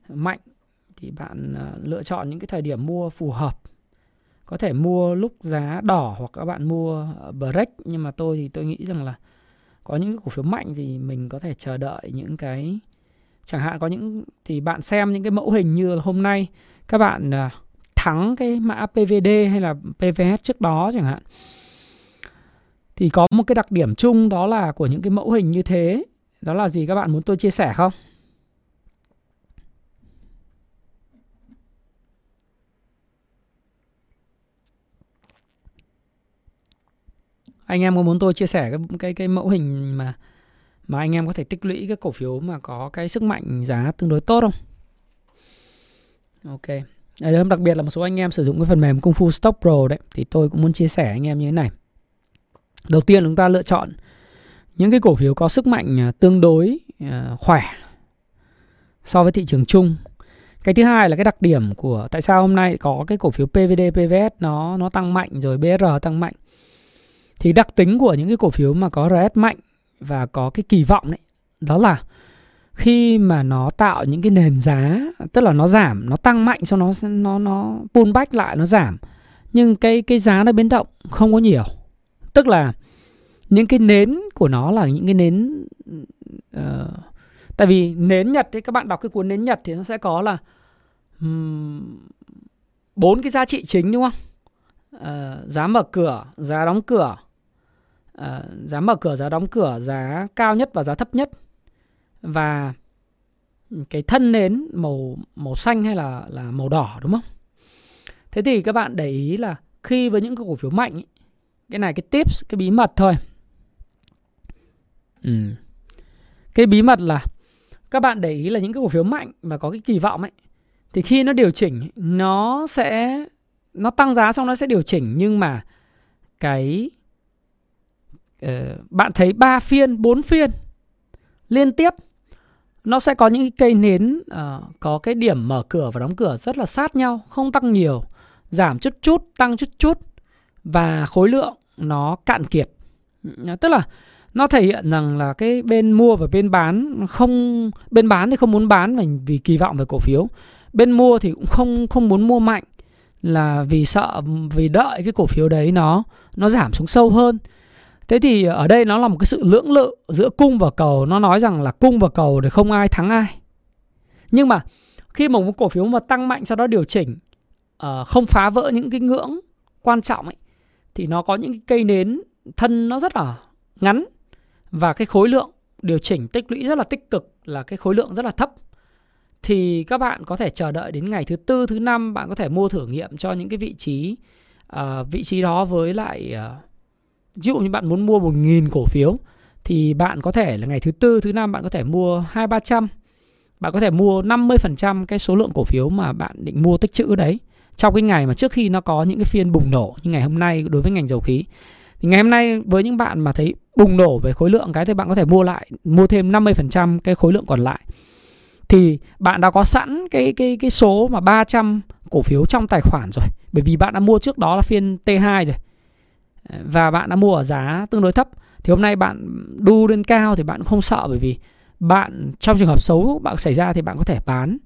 mạnh thì bạn ờ, lựa chọn những cái thời điểm mua phù hợp có thể mua lúc giá đỏ hoặc các bạn mua ờ, break, nhưng mà tôi thì tôi nghĩ rằng là có những cái cổ phiếu mạnh thì mình có thể chờ đợi những cái, chẳng hạn có những, thì bạn xem những cái mẫu hình như là hôm nay các bạn à, thắng cái mã PVD hay là PVS trước đó chẳng hạn. Thì có một cái đặc điểm chung đó là của những cái mẫu hình như thế. Đó là gì các bạn muốn tôi chia sẻ không? Anh em có muốn tôi chia sẻ cái cái cái mẫu hình mà mà anh em có thể tích lũy cái cổ phiếu mà có cái sức mạnh giá tương đối tốt không ok Đấy, đặc biệt là một số anh em sử dụng cái phần mềm Kung Fu Stock Pro đấy thì tôi cũng muốn chia sẻ anh em như thế này. Đầu tiên chúng ta lựa chọn những cái cổ phiếu có sức mạnh à, tương đối uh, khỏe so với thị trường chung. Cái thứ hai là cái đặc điểm của tại sao hôm nay có cái cổ phiếu PVD PVS nó nó tăng mạnh rồi BR tăng mạnh. Thì đặc tính của những cái cổ phiếu mà có RS mạnh và có cái kỳ vọng đấy đó là khi mà nó tạo những cái nền giá tức là nó giảm nó tăng mạnh cho nó nó nó pullback lại nó giảm. Nhưng cái cái giá nó biến động không có nhiều. Tức là những cái nến của nó là những cái nến uh, tại vì nến nhật thì các bạn đọc cái cuốn nến nhật thì nó sẽ có là bốn um, cái giá trị chính đúng không? Uh, giá mở cửa giá đóng cửa uh, giá mở cửa giá đóng cửa giá cao nhất và giá thấp nhất và cái thân nến màu màu xanh hay là là màu đỏ đúng không? Thế thì các bạn để ý là khi với những cái cổ phiếu mạnh cái này cái tips cái bí mật thôi. Ừ. Cái bí mật là các bạn để ý là những cái cổ phiếu mạnh và có cái kỳ vọng ấy thì khi nó điều chỉnh nó sẽ nó tăng giá xong nó sẽ điều chỉnh nhưng mà cái Ờ, bạn thấy 3 phiên, 4 phiên liên tiếp nó sẽ có những cây nến uh, có cái điểm mở cửa và đóng cửa rất là sát nhau không tăng nhiều giảm chút chút tăng chút chút và khối lượng nó cạn kiệt. Tức là nó thể hiện rằng là cái bên mua và bên bán không bên bán thì không muốn bán vì kỳ vọng về cổ phiếu bên mua thì cũng không không muốn mua mạnh là vì sợ vì đợi cái cổ phiếu đấy nó nó giảm xuống sâu hơn. Thế thì ở đây nó là một cái sự lưỡng lự giữa cung và cầu. Nó nói rằng là cung và cầu thì không ai thắng ai. Nhưng mà khi mà một cổ phiếu mà tăng mạnh sau đó điều chỉnh uh, không phá vỡ những cái ngưỡng quan trọng ấy thì nó có những cái cây nến thân nó rất là ngắn và cái khối lượng điều chỉnh tích lũy rất là tích cực là cái khối lượng rất là thấp thì các bạn có thể chờ đợi đến ngày thứ tư thứ năm bạn có thể mua thử nghiệm cho những cái vị trí uh, vị trí đó với lại uh, ví dụ như bạn muốn mua 1.000 cổ phiếu, thì bạn có thể là ngày thứ tư, thứ năm bạn có thể mua hai ba trăm, bạn có thể mua 50% cái số lượng cổ phiếu mà bạn định mua tích trữ đấy. Trong cái ngày mà trước khi nó có những cái phiên bùng nổ như ngày hôm nay đối với ngành dầu khí, thì ngày hôm nay với những bạn mà thấy bùng nổ về khối lượng cái thì bạn có thể mua lại, mua thêm 50% cái khối lượng còn lại. Thì bạn đã có sẵn cái cái cái số mà 300 cổ phiếu trong tài khoản rồi, bởi vì bạn đã mua trước đó là phiên T2 rồi và bạn đã mua ở giá tương đối thấp thì hôm nay bạn đu lên cao thì bạn không sợ bởi vì bạn trong trường hợp xấu bạn xảy ra thì bạn có thể bán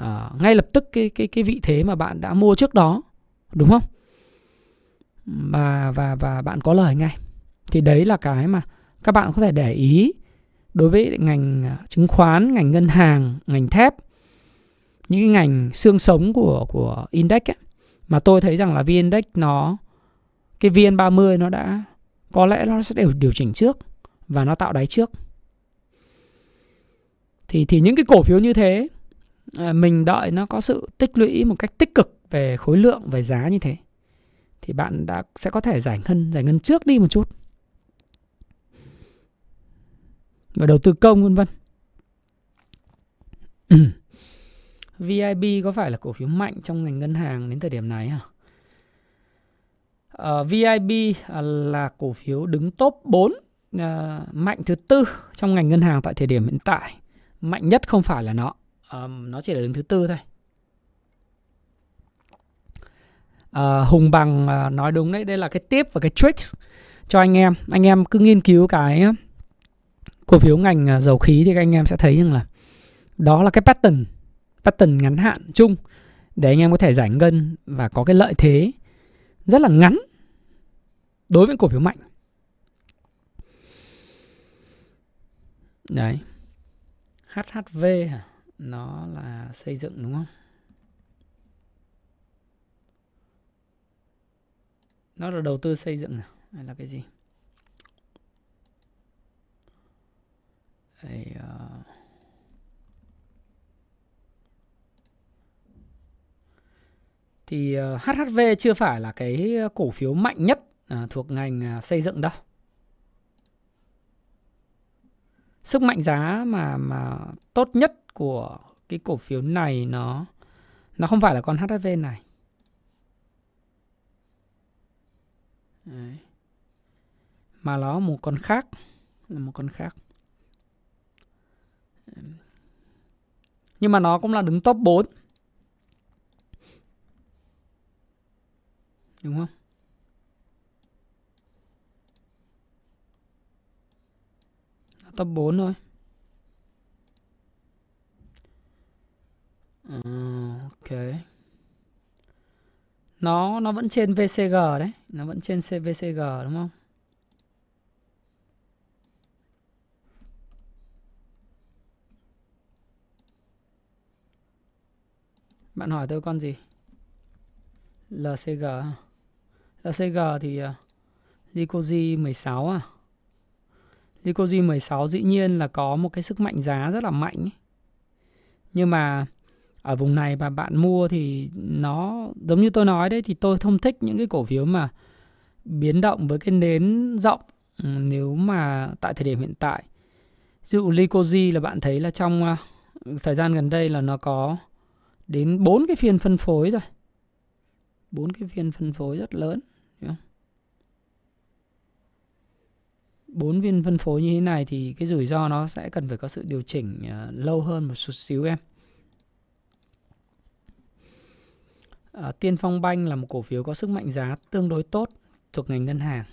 uh, ngay lập tức cái cái cái vị thế mà bạn đã mua trước đó đúng không? Và và và bạn có lời ngay. Thì đấy là cái mà các bạn có thể để ý đối với ngành à, chứng khoán ngành ngân hàng ngành thép những cái ngành xương sống của của index ấy, mà tôi thấy rằng là vn index nó cái VN30 nó đã, có lẽ nó sẽ đều điều chỉnh trước và nó tạo đáy trước. Thì thì những cái cổ phiếu như thế à, mình đợi nó có sự tích lũy một cách tích cực về khối lượng, về giá như thế, thì bạn đã, sẽ có thể giải ngân giải ngân trước đi một chút. Và đầu tư công vân vân. VIB có phải là cổ phiếu mạnh trong ngành ngân hàng đến thời điểm này hả? Ờ, uh, VIB à, là cổ phiếu đứng top 4 uh, à, mạnh thứ tư trong ngành ngân hàng tại thời điểm hiện tại. Mạnh nhất không phải là nó, um, nó chỉ là đứng thứ tư thôi. Uh, Hùng bằng uh, nói đúng đấy, đây là cái tip và cái tricks cho anh em. Anh em cứ nghiên cứu cái cổ phiếu ngành dầu khí thì các anh em sẽ thấy rằng là đó là cái pattern, pattern ngắn hạn chung để anh em có thể giải ngân và có cái lợi thế rất là ngắn đối với cổ phiếu mạnh. Đấy. HHV hả? Nó là xây dựng đúng không? Nó là đầu tư xây dựng à? Hay là cái gì? Đây, uh... thì ờ, HHV chưa phải là cái cổ phiếu mạnh nhất à, thuộc ngành à, xây dựng đâu. Sức mạnh giá mà mà tốt nhất của cái cổ phiếu này nó nó không phải là con HSV này Đấy. mà nó một con khác là một con khác nhưng mà nó cũng là đứng top 4 đúng không top 4 thôi. À, ok. Nó nó vẫn trên VCG đấy. Nó vẫn trên VCG đúng không? Bạn hỏi tôi con gì? LCG LCG thì uh, Lycosi 16 à Lycosi 16 dĩ nhiên là có một cái sức mạnh giá rất là mạnh ấy. nhưng mà ở vùng này mà bạn mua thì nó, giống như tôi nói đấy, thì tôi không thích những cái cổ phiếu mà biến động với cái nến rộng. Ừ, nếu mà tại thời điểm hiện tại. Ví dụ Lycosi là bạn thấy là trong ờ, thời gian gần đây là nó có đến bốn cái phiên phân phối rồi. Bốn cái phiên phân phối rất lớn. Bốn viên phân phối như thế này thì cái rủi ro nó sẽ cần phải có sự điều chỉnh uh, lâu hơn một chút xíu em À, Tiên Phong Banh là một cổ phiếu có sức mạnh giá tương đối tốt thuộc ngành ngân hàng.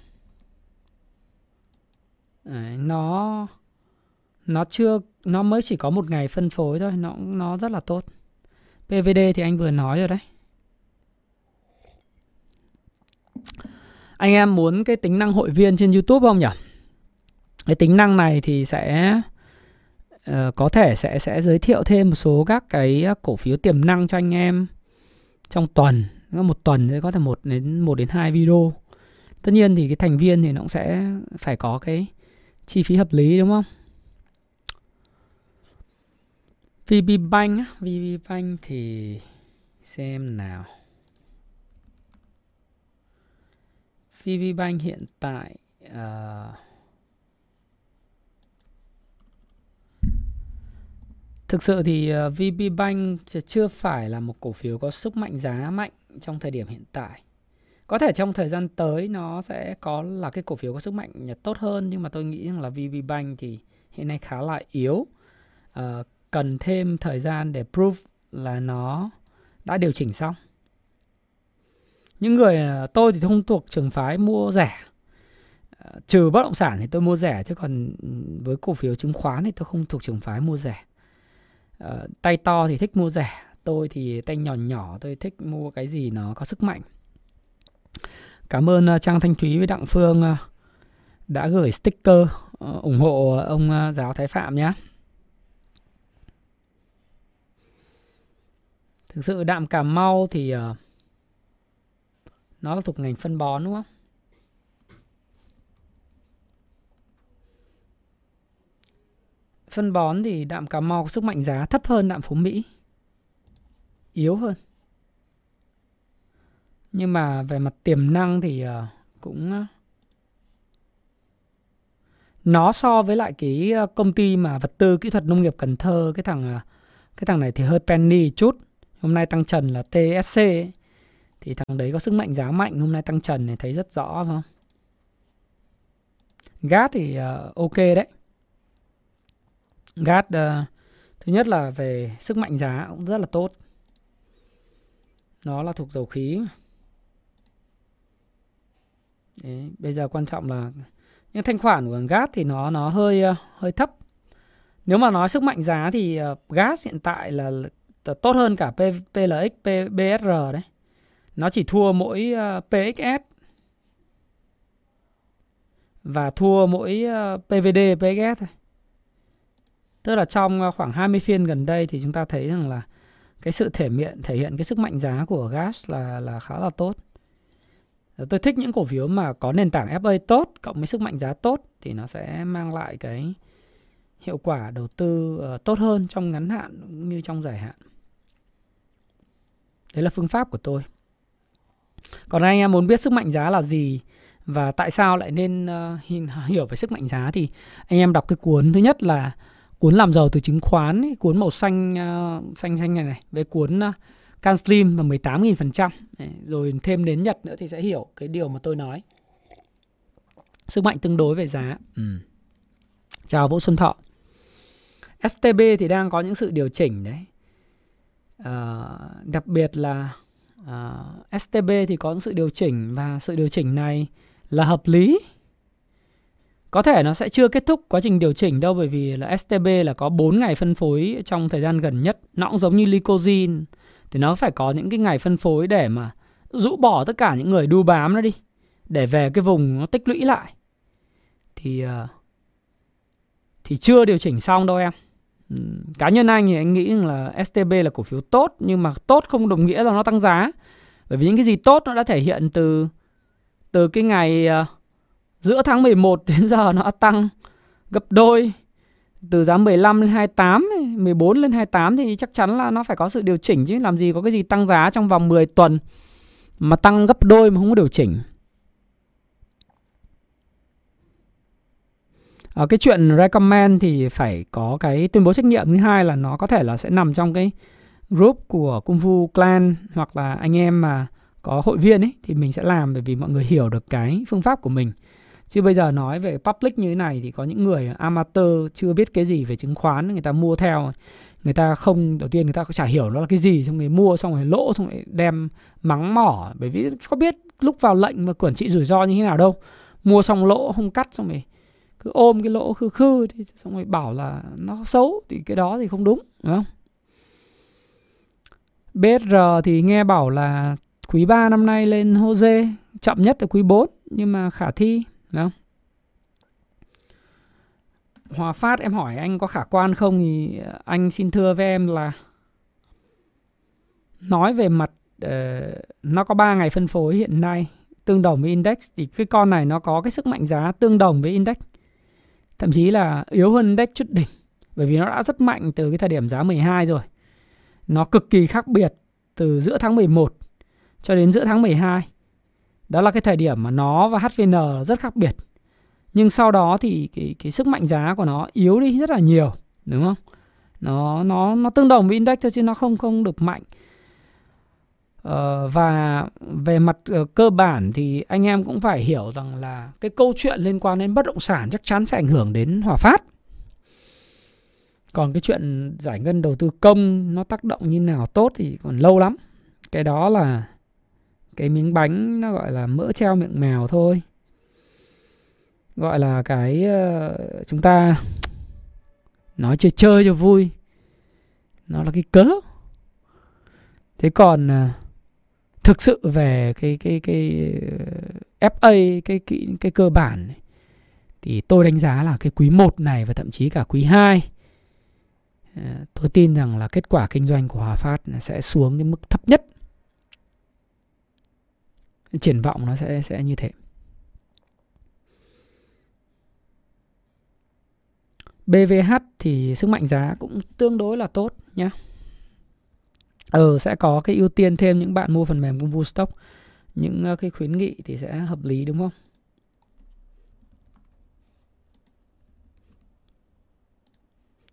Đấy, nó nó chưa nó mới chỉ có một ngày phân phối thôi, nó nó rất là tốt. PVD thì anh vừa nói rồi đấy. Anh em muốn cái tính năng hội viên trên YouTube không nhỉ? Cái tính năng này thì sẽ uh, có thể sẽ sẽ giới thiệu thêm một số các cái ờ, cổ phiếu tiềm năng cho anh em trong tuần. Một tuần sẽ có thể một đến một đến hai video. Tất nhiên thì cái thành viên thì nó cũng sẽ phải có cái chi phí hợp lý đúng không? VB Bank VB Bank thì xem nào. VB Bank hiện tại uh, Thực sự thì ờ, VB Bank chưa phải là một cổ phiếu có sức mạnh giá mạnh trong thời điểm hiện tại. Có thể trong thời gian tới nó sẽ có là cái cổ phiếu có sức mạnh tốt hơn nhưng mà tôi nghĩ rằng là VB Bank thì hiện nay khá là yếu. À, cần thêm thời gian để prove là nó đã điều chỉnh xong. Những người ờ, tôi thì không thuộc trường phái mua rẻ. À, trừ bất động sản thì tôi mua rẻ chứ còn ừ, với cổ phiếu chứng khoán thì tôi không thuộc trường phái mua rẻ Ờ, tay to thì thích mua rẻ, tôi thì tay nhỏ nhỏ, tôi thích mua cái gì nó có sức mạnh. Cảm ơn ờ, trang thanh thúy với đặng phương ờ, đã gửi sticker ủng hộ ông giáo thái phạm nhé. Thực sự đạm cà mau thì nó là thuộc ngành phân bón, đúng không? Phân bón thì đạm Cà Mau có sức mạnh giá thấp hơn đạm Phú Mỹ. Yếu hơn. Nhưng mà về mặt tiềm năng thì ờ, cũng ờ, nó so với lại cái ờ, công ty mà vật tư kỹ thuật nông nghiệp Cần Thơ, cái thằng cái thằng này thì hơi penny chút. Hôm nay tăng trần là TSC ấy. thì thằng đấy có sức mạnh giá mạnh, hôm nay tăng trần này thấy rất rõ, phải không? Gas thì ok đấy. Gas uh, ờ, thứ nhất là về sức mạnh giá cũng rất là tốt. Nó là thuộc dầu khí. Đấy, bây giờ quan trọng là những thanh khoản của gas thì nó nó hơi uh, hơi thấp. Nếu mà nói sức mạnh giá thì ờ, uh, gas hiện tại là, là tốt hơn cả P, PLX, P, BSR đấy. Nó chỉ thua mỗi uh, PXS và thua mỗi uh, PVD, PXS thôi. Tức là trong ờ, khoảng 20 phiên gần đây thì chúng ta thấy rằng là cái sự thể hiện thể hiện cái sức mạnh giá của gas là là khá là tốt. Ờ, tôi thích những cổ phiếu mà có nền tảng FA tốt cộng với sức mạnh giá tốt thì nó sẽ mang lại cái hiệu quả đầu tư uh, tốt hơn trong ngắn hạn cũng như trong dài hạn. Đấy là phương pháp của tôi. Còn anh em muốn biết sức mạnh giá là gì và tại sao lại nên uh, hiểu về sức mạnh giá thì anh em đọc cái cuốn thứ nhất là cuốn làm giàu từ chứng khoán ấy, cuốn màu xanh uh, xanh xanh này này với cuốn uh, CanSlim và 18.000%. Rồi thêm đến Nhật nữa thì sẽ hiểu cái điều mà tôi nói. Sức mạnh tương đối về giá. Ừ. Chào Vũ Xuân Thọ. STB thì đang có những sự điều chỉnh đấy. À, đặc biệt là à, STB thì có những sự điều chỉnh và sự điều chỉnh này là hợp lý. Có thể nó sẽ chưa kết thúc quá trình điều chỉnh đâu bởi vì là STB là có 4 ngày phân phối trong thời gian gần nhất. Nó cũng giống như Lycozin thì nó phải có những cái ngày phân phối để mà rũ bỏ tất cả những người đu bám nó đi để về cái vùng nó tích lũy lại. Thì ờ, thì chưa điều chỉnh xong đâu em. Cá nhân anh thì anh nghĩ là STB là cổ phiếu tốt nhưng mà tốt không đồng nghĩa là nó tăng giá. Bởi vì những cái gì tốt nó đã thể hiện từ từ cái ngày uh, giữa tháng 11 đến giờ nó tăng gấp đôi từ giá 15 lên 28, 14 lên 28 thì chắc chắn là nó phải có sự điều chỉnh chứ làm gì có cái gì tăng giá trong vòng 10 tuần mà tăng gấp đôi mà không có điều chỉnh. Ở cái chuyện recommend thì phải có cái tuyên bố trách nhiệm thứ hai là nó có thể là sẽ nằm trong cái group của Kung Fu Clan hoặc là anh em mà có hội viên ấy thì mình sẽ làm bởi vì mọi người hiểu được cái phương pháp của mình. Chứ bây giờ nói về public như thế này thì có những người amateur chưa biết cái gì về chứng khoán, người ta mua theo. Người ta không, đầu tiên người ta chả hiểu nó là cái gì, xong người mua, xong rồi lỗ, xong rồi đem mắng mỏ. Bởi vì có biết lúc vào lệnh mà quản trị rủi ro như thế nào đâu. Mua xong lỗ không cắt, xong rồi cứ ôm cái lỗ khư khư thì xong rồi bảo là nó xấu thì cái đó thì không đúng đúng không? BR thì nghe bảo là quý 3 năm nay lên Jose, chậm nhất là quý 4 nhưng mà khả thi đúng không Hòa Phát em hỏi anh có khả quan không thì ờ, anh xin thưa với em là nói về mặt uh, nó có 3 ngày phân phối hiện nay tương đồng với index thì cái con này nó có cái sức mạnh giá tương đồng với index. Thậm chí là yếu hơn index chút đỉnh bởi vì nó đã rất mạnh từ cái thời điểm giá 12 rồi. Nó cực kỳ khác biệt từ giữa tháng 11 cho đến giữa tháng 12 đó là cái thời điểm mà nó và HVN rất khác biệt. Nhưng sau đó thì cái cái sức mạnh giá của nó yếu đi rất là nhiều đúng không? Nó nó nó tương đồng với index thôi chứ nó không không được mạnh. Ờ, và về mặt uh, cơ bản thì anh em cũng phải hiểu rằng là cái câu chuyện liên quan đến bất động sản chắc chắn sẽ ảnh hưởng đến Hòa Phát. Còn cái chuyện giải ngân đầu tư công nó tác động như nào tốt thì còn lâu lắm. Cái đó là cái miếng bánh nó gọi là mỡ treo miệng mèo thôi. Gọi là cái uh, chúng ta nói chơi chơi cho vui. Nó là cái cớ. Thế còn uh, thực sự về cái cái cái ờ, uh, FA cái cái cái cơ bản này, thì tôi đánh giá là cái quý 1 này và thậm chí cả quý 2 tôi tin rằng là kết quả kinh doanh của Hòa Phát sẽ xuống cái mức thấp nhất triển vọng nó sẽ sẽ như thế BVH thì sức mạnh giá cũng tương đối là tốt nhé. Ờ sẽ có cái ưu tiên thêm những bạn mua phần mềm công vụ stock những ờ, cái khuyến nghị thì sẽ hợp lý, đúng không?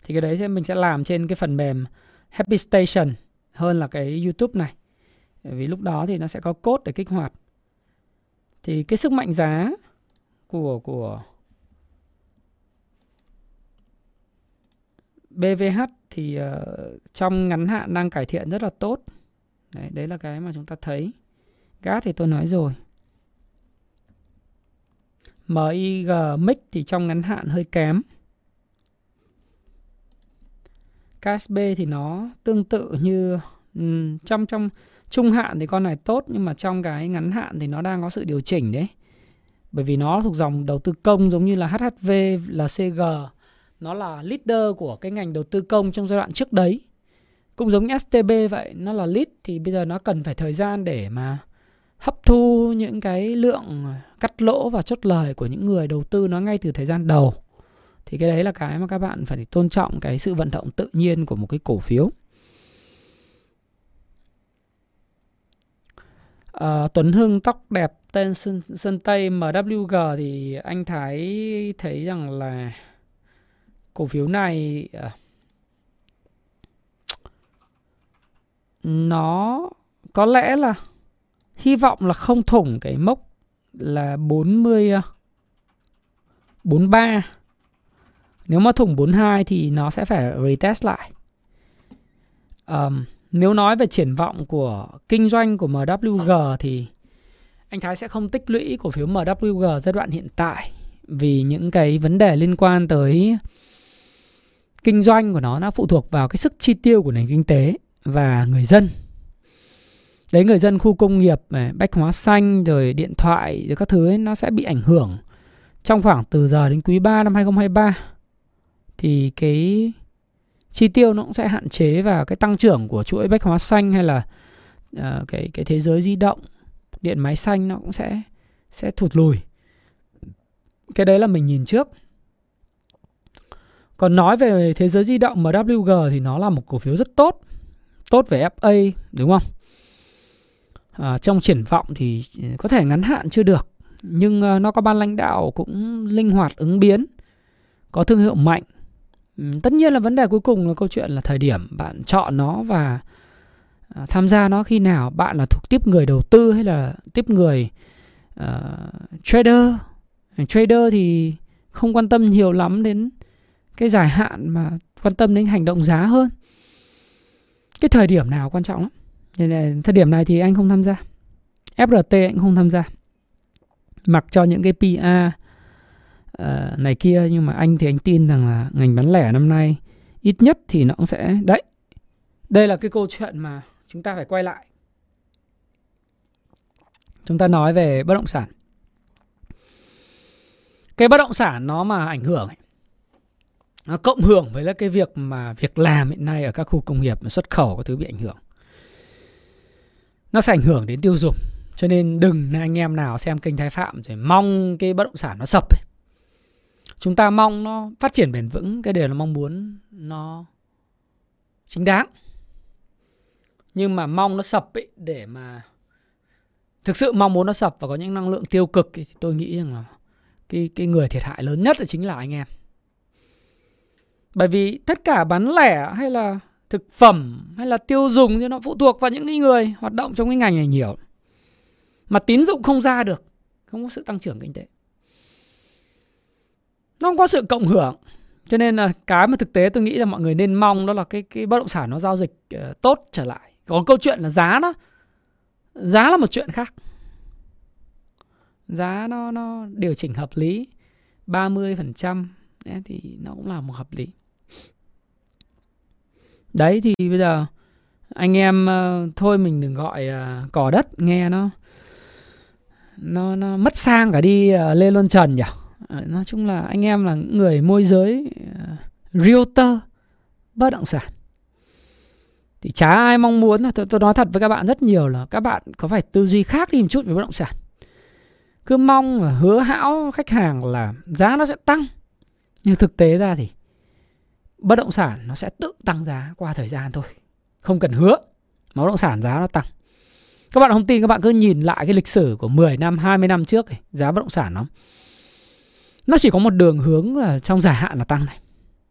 Thì cái đấy sẽ, mình sẽ làm trên cái phần mềm Happy Station hơn là cái YouTube này. Vì lúc đó thì nó sẽ có code để kích hoạt. Thì cái sức mạnh giá của của BVH thì uh, trong ngắn hạn đang cải thiện rất là tốt. Đấy, đấy là cái mà chúng ta thấy. Gas thì tôi nói rồi. MIG Mix thì trong ngắn hạn hơi kém. KSB thì nó tương tự như um, trong trong trung hạn thì con này tốt, nhưng mà trong cái ngắn hạn thì nó đang có sự điều chỉnh đấy. Bởi vì nó thuộc dòng đầu tư công giống như là HHV là CG nó là leader của cái ngành đầu tư công trong giai đoạn trước đấy. Cũng giống như STB vậy, nó là lead thì bây giờ nó cần phải thời gian để mà hấp thu những cái lượng cắt lỗ và chốt lời của những người đầu tư nó ngay từ thời gian đầu. Thì cái đấy là cái mà các bạn phải tôn trọng cái sự vận động tự nhiên của một cái cổ phiếu. Ờ, Tuấn Hưng tóc đẹp tên Sơn, Sơn Tây MWG thì anh Thái thấy rằng là cổ phiếu này ờ, nó có lẽ là hy vọng là không thủng cái mốc là 40 43 ờ, nếu mà thủng 42 thì nó sẽ phải retest lại. Um, nếu nói về triển vọng của kinh doanh của MWG thì anh Thái sẽ không tích lũy cổ phiếu MWG giai đoạn hiện tại vì những cái vấn đề liên quan tới kinh doanh của nó nó phụ thuộc vào cái sức chi tiêu của nền kinh tế và người dân. Đấy người dân khu công nghiệp bách hóa xanh rồi điện thoại rồi các thứ ấy, nó sẽ bị ảnh hưởng. Trong khoảng từ giờ đến quý 3 năm 2023 thì cái chi tiêu nó cũng sẽ hạn chế và cái tăng trưởng của chuỗi bách hóa xanh hay là uh, cái cái thế giới di động điện máy xanh nó cũng sẽ sẽ thụt lùi. Cái đấy là mình nhìn trước. Còn nói về thế giới di động MWG thì nó là một cổ phiếu rất tốt tốt về FA đúng không? À, trong triển vọng thì ừ, có thể ngắn hạn chưa được nhưng ờ, nó có ban lãnh đạo cũng linh hoạt ứng biến có thương hiệu mạnh. Ừ, tất nhiên là vấn đề cuối cùng là câu chuyện là thời điểm bạn chọn nó và à, tham gia nó khi nào. Bạn là thuộc tiếp người đầu tư hay là tiếp người uh, trader? Ờ, trader thì không quan tâm nhiều lắm đến cái dài hạn mà quan tâm đến hành động giá hơn. Cái thời điểm nào quan trọng lắm. Nên là thời điểm này thì anh không tham gia. FRT anh không tham gia. Mặc cho những cái PA uh, này kia nhưng mà anh thì anh tin rằng là ngành bán lẻ năm nay ít nhất thì nó cũng sẽ đấy. Đây là cái câu chuyện mà chúng ta phải quay lại. Chúng ta nói về bất động sản. Cái bất động sản nó mà ảnh hưởng ấy, nó cộng hưởng với cái việc mà việc làm hiện nay ở các khu công nghiệp xuất khẩu các thứ bị ảnh hưởng. Nó sẽ ảnh hưởng đến tiêu dùng cho nên đừng anh em nào xem kênh thái phạm rồi mong cái bất động sản nó sập ấy chúng ta mong nó phát triển bền vững, cái điều là mong muốn nó chính đáng. Nhưng mà mong nó sập ấy, để mà thực sự mong muốn nó sập và có những năng lượng tiêu cực thì tôi nghĩ rằng là cái cái người thiệt hại lớn nhất là chính là anh em. Bởi vì tất cả bán lẻ hay là thực phẩm hay là tiêu dùng thì nó phụ thuộc vào những người hoạt động trong cái ngành này nhiều. Mà tín dụng không ra được, không có sự tăng trưởng kinh tế nó không có sự cộng hưởng. Cho nên là cái mà thực tế tôi nghĩ là mọi người nên mong đó là cái cái bất động sản nó giao dịch uh, tốt trở lại. Còn câu chuyện là giá nó giá là một chuyện khác. Giá nó nó điều chỉnh hợp lý 30% trăm thì nó cũng là một hợp lý. Đấy thì bây giờ anh em uh, thôi mình đừng gọi ờ, uh, cỏ đất nghe nó nó nó mất sang cả đi uh, lê luân trần nhỉ? Ờ, nói chung là anh em là người môi giới uh, realtor bất động sản. Thì chả ai mong muốn tôi, tôi nói thật với các bạn rất nhiều là các bạn có phải tư duy khác đi một chút về bất động sản. Cứ mong và hứa hão khách hàng là giá nó sẽ tăng. Nhưng thực tế ra thì bất động sản nó sẽ tự tăng giá qua thời gian thôi. Không cần hứa mà bất động sản giá nó tăng. Các bạn không tin các bạn cứ nhìn lại cái lịch sử của 10 năm 20 năm trước ấy, giá bất động sản nó nó chỉ có một đường hướng là trong dài hạn là tăng này.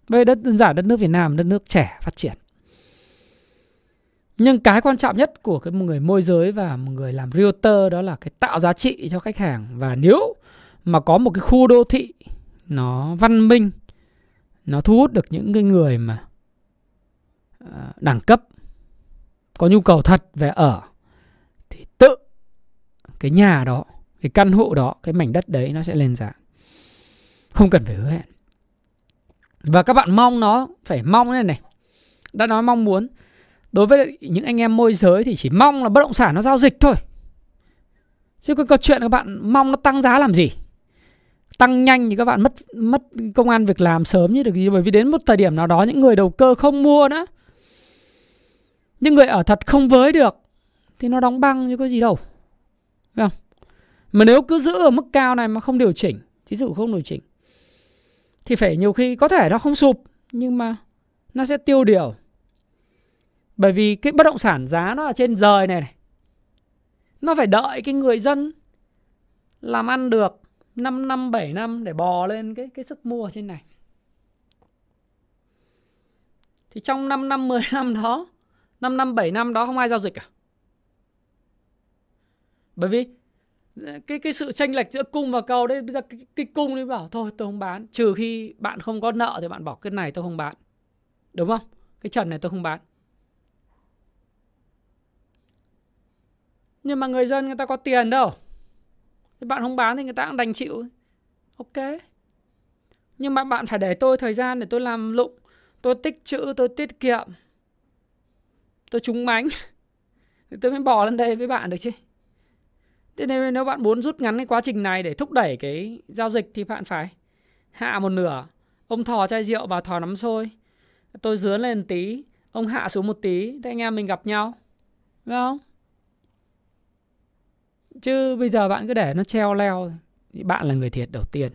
Vậy đất, đơn giản đất nước Việt Nam, đất nước trẻ phát triển. Nhưng cái quan trọng nhất của cái một người môi giới và một người làm realtor đó là cái tạo giá trị cho khách hàng. Và nếu mà có một cái khu đô thị nó văn minh, nó thu hút được những cái người mà ờ, đẳng cấp, có nhu cầu thật về ở, thì tự cái nhà đó, cái căn hộ đó, cái mảnh đất đấy nó sẽ lên giá không cần phải hứa hẹn. Và các bạn mong nó, phải mong này này. Đã nói mong muốn. Đối với những anh em môi giới thì chỉ mong là bất động sản nó giao dịch thôi. Chứ có câu chuyện các bạn mong nó tăng giá làm gì? Tăng nhanh thì các bạn mất mất công an việc làm sớm như được gì. Bởi vì đến một thời điểm nào đó những người đầu cơ không mua nữa. Những người ở thật không với được thì nó đóng băng như có gì đâu. Đúng không? Mà nếu cứ giữ ở mức cao này mà không điều chỉnh thí dụ không điều chỉnh thì phải nhiều khi có thể nó không sụp, nhưng mà nó sẽ tiêu điều. Bởi vì cái bất động sản giá nó ở trên rời này này. Nó phải đợi cái người dân làm ăn được 5 năm 7 năm để bò lên cái cái sức mua trên này. Thì trong 5 năm 10 năm đó 5 năm 7 năm đó không ai giao dịch cả Bởi vì Dạ, cái cái sự tranh lệch giữa cung và cầu đấy bây giờ cái, cái cung đi bảo thôi tôi không bán trừ khi bạn không có nợ thì bạn bảo cái này tôi không bán. Đúng không? Cái trần này tôi không bán. Nhưng mà người dân người ta có tiền đâu. Thì bạn không bán thì người ta cũng đành chịu. Ok. Nhưng mà bạn phải để tôi thời gian để tôi làm lụng tôi tích chữ tôi tiết kiệm tôi trúng mánh. Thì tôi mới bỏ lên đây với bạn được chứ thế nên nếu bạn muốn rút ngắn cái quá trình này để thúc đẩy cái giao dịch thì bạn phải hạ một nửa. Ông thò chai rượu vào thò nắm sôi tôi dướn lên tí, ông hạ xuống một tí, thế anh em mình gặp nhau. Đúng không? Chứ bây giờ bạn cứ để nó treo leo. Thì bạn là người thiệt đầu tiên.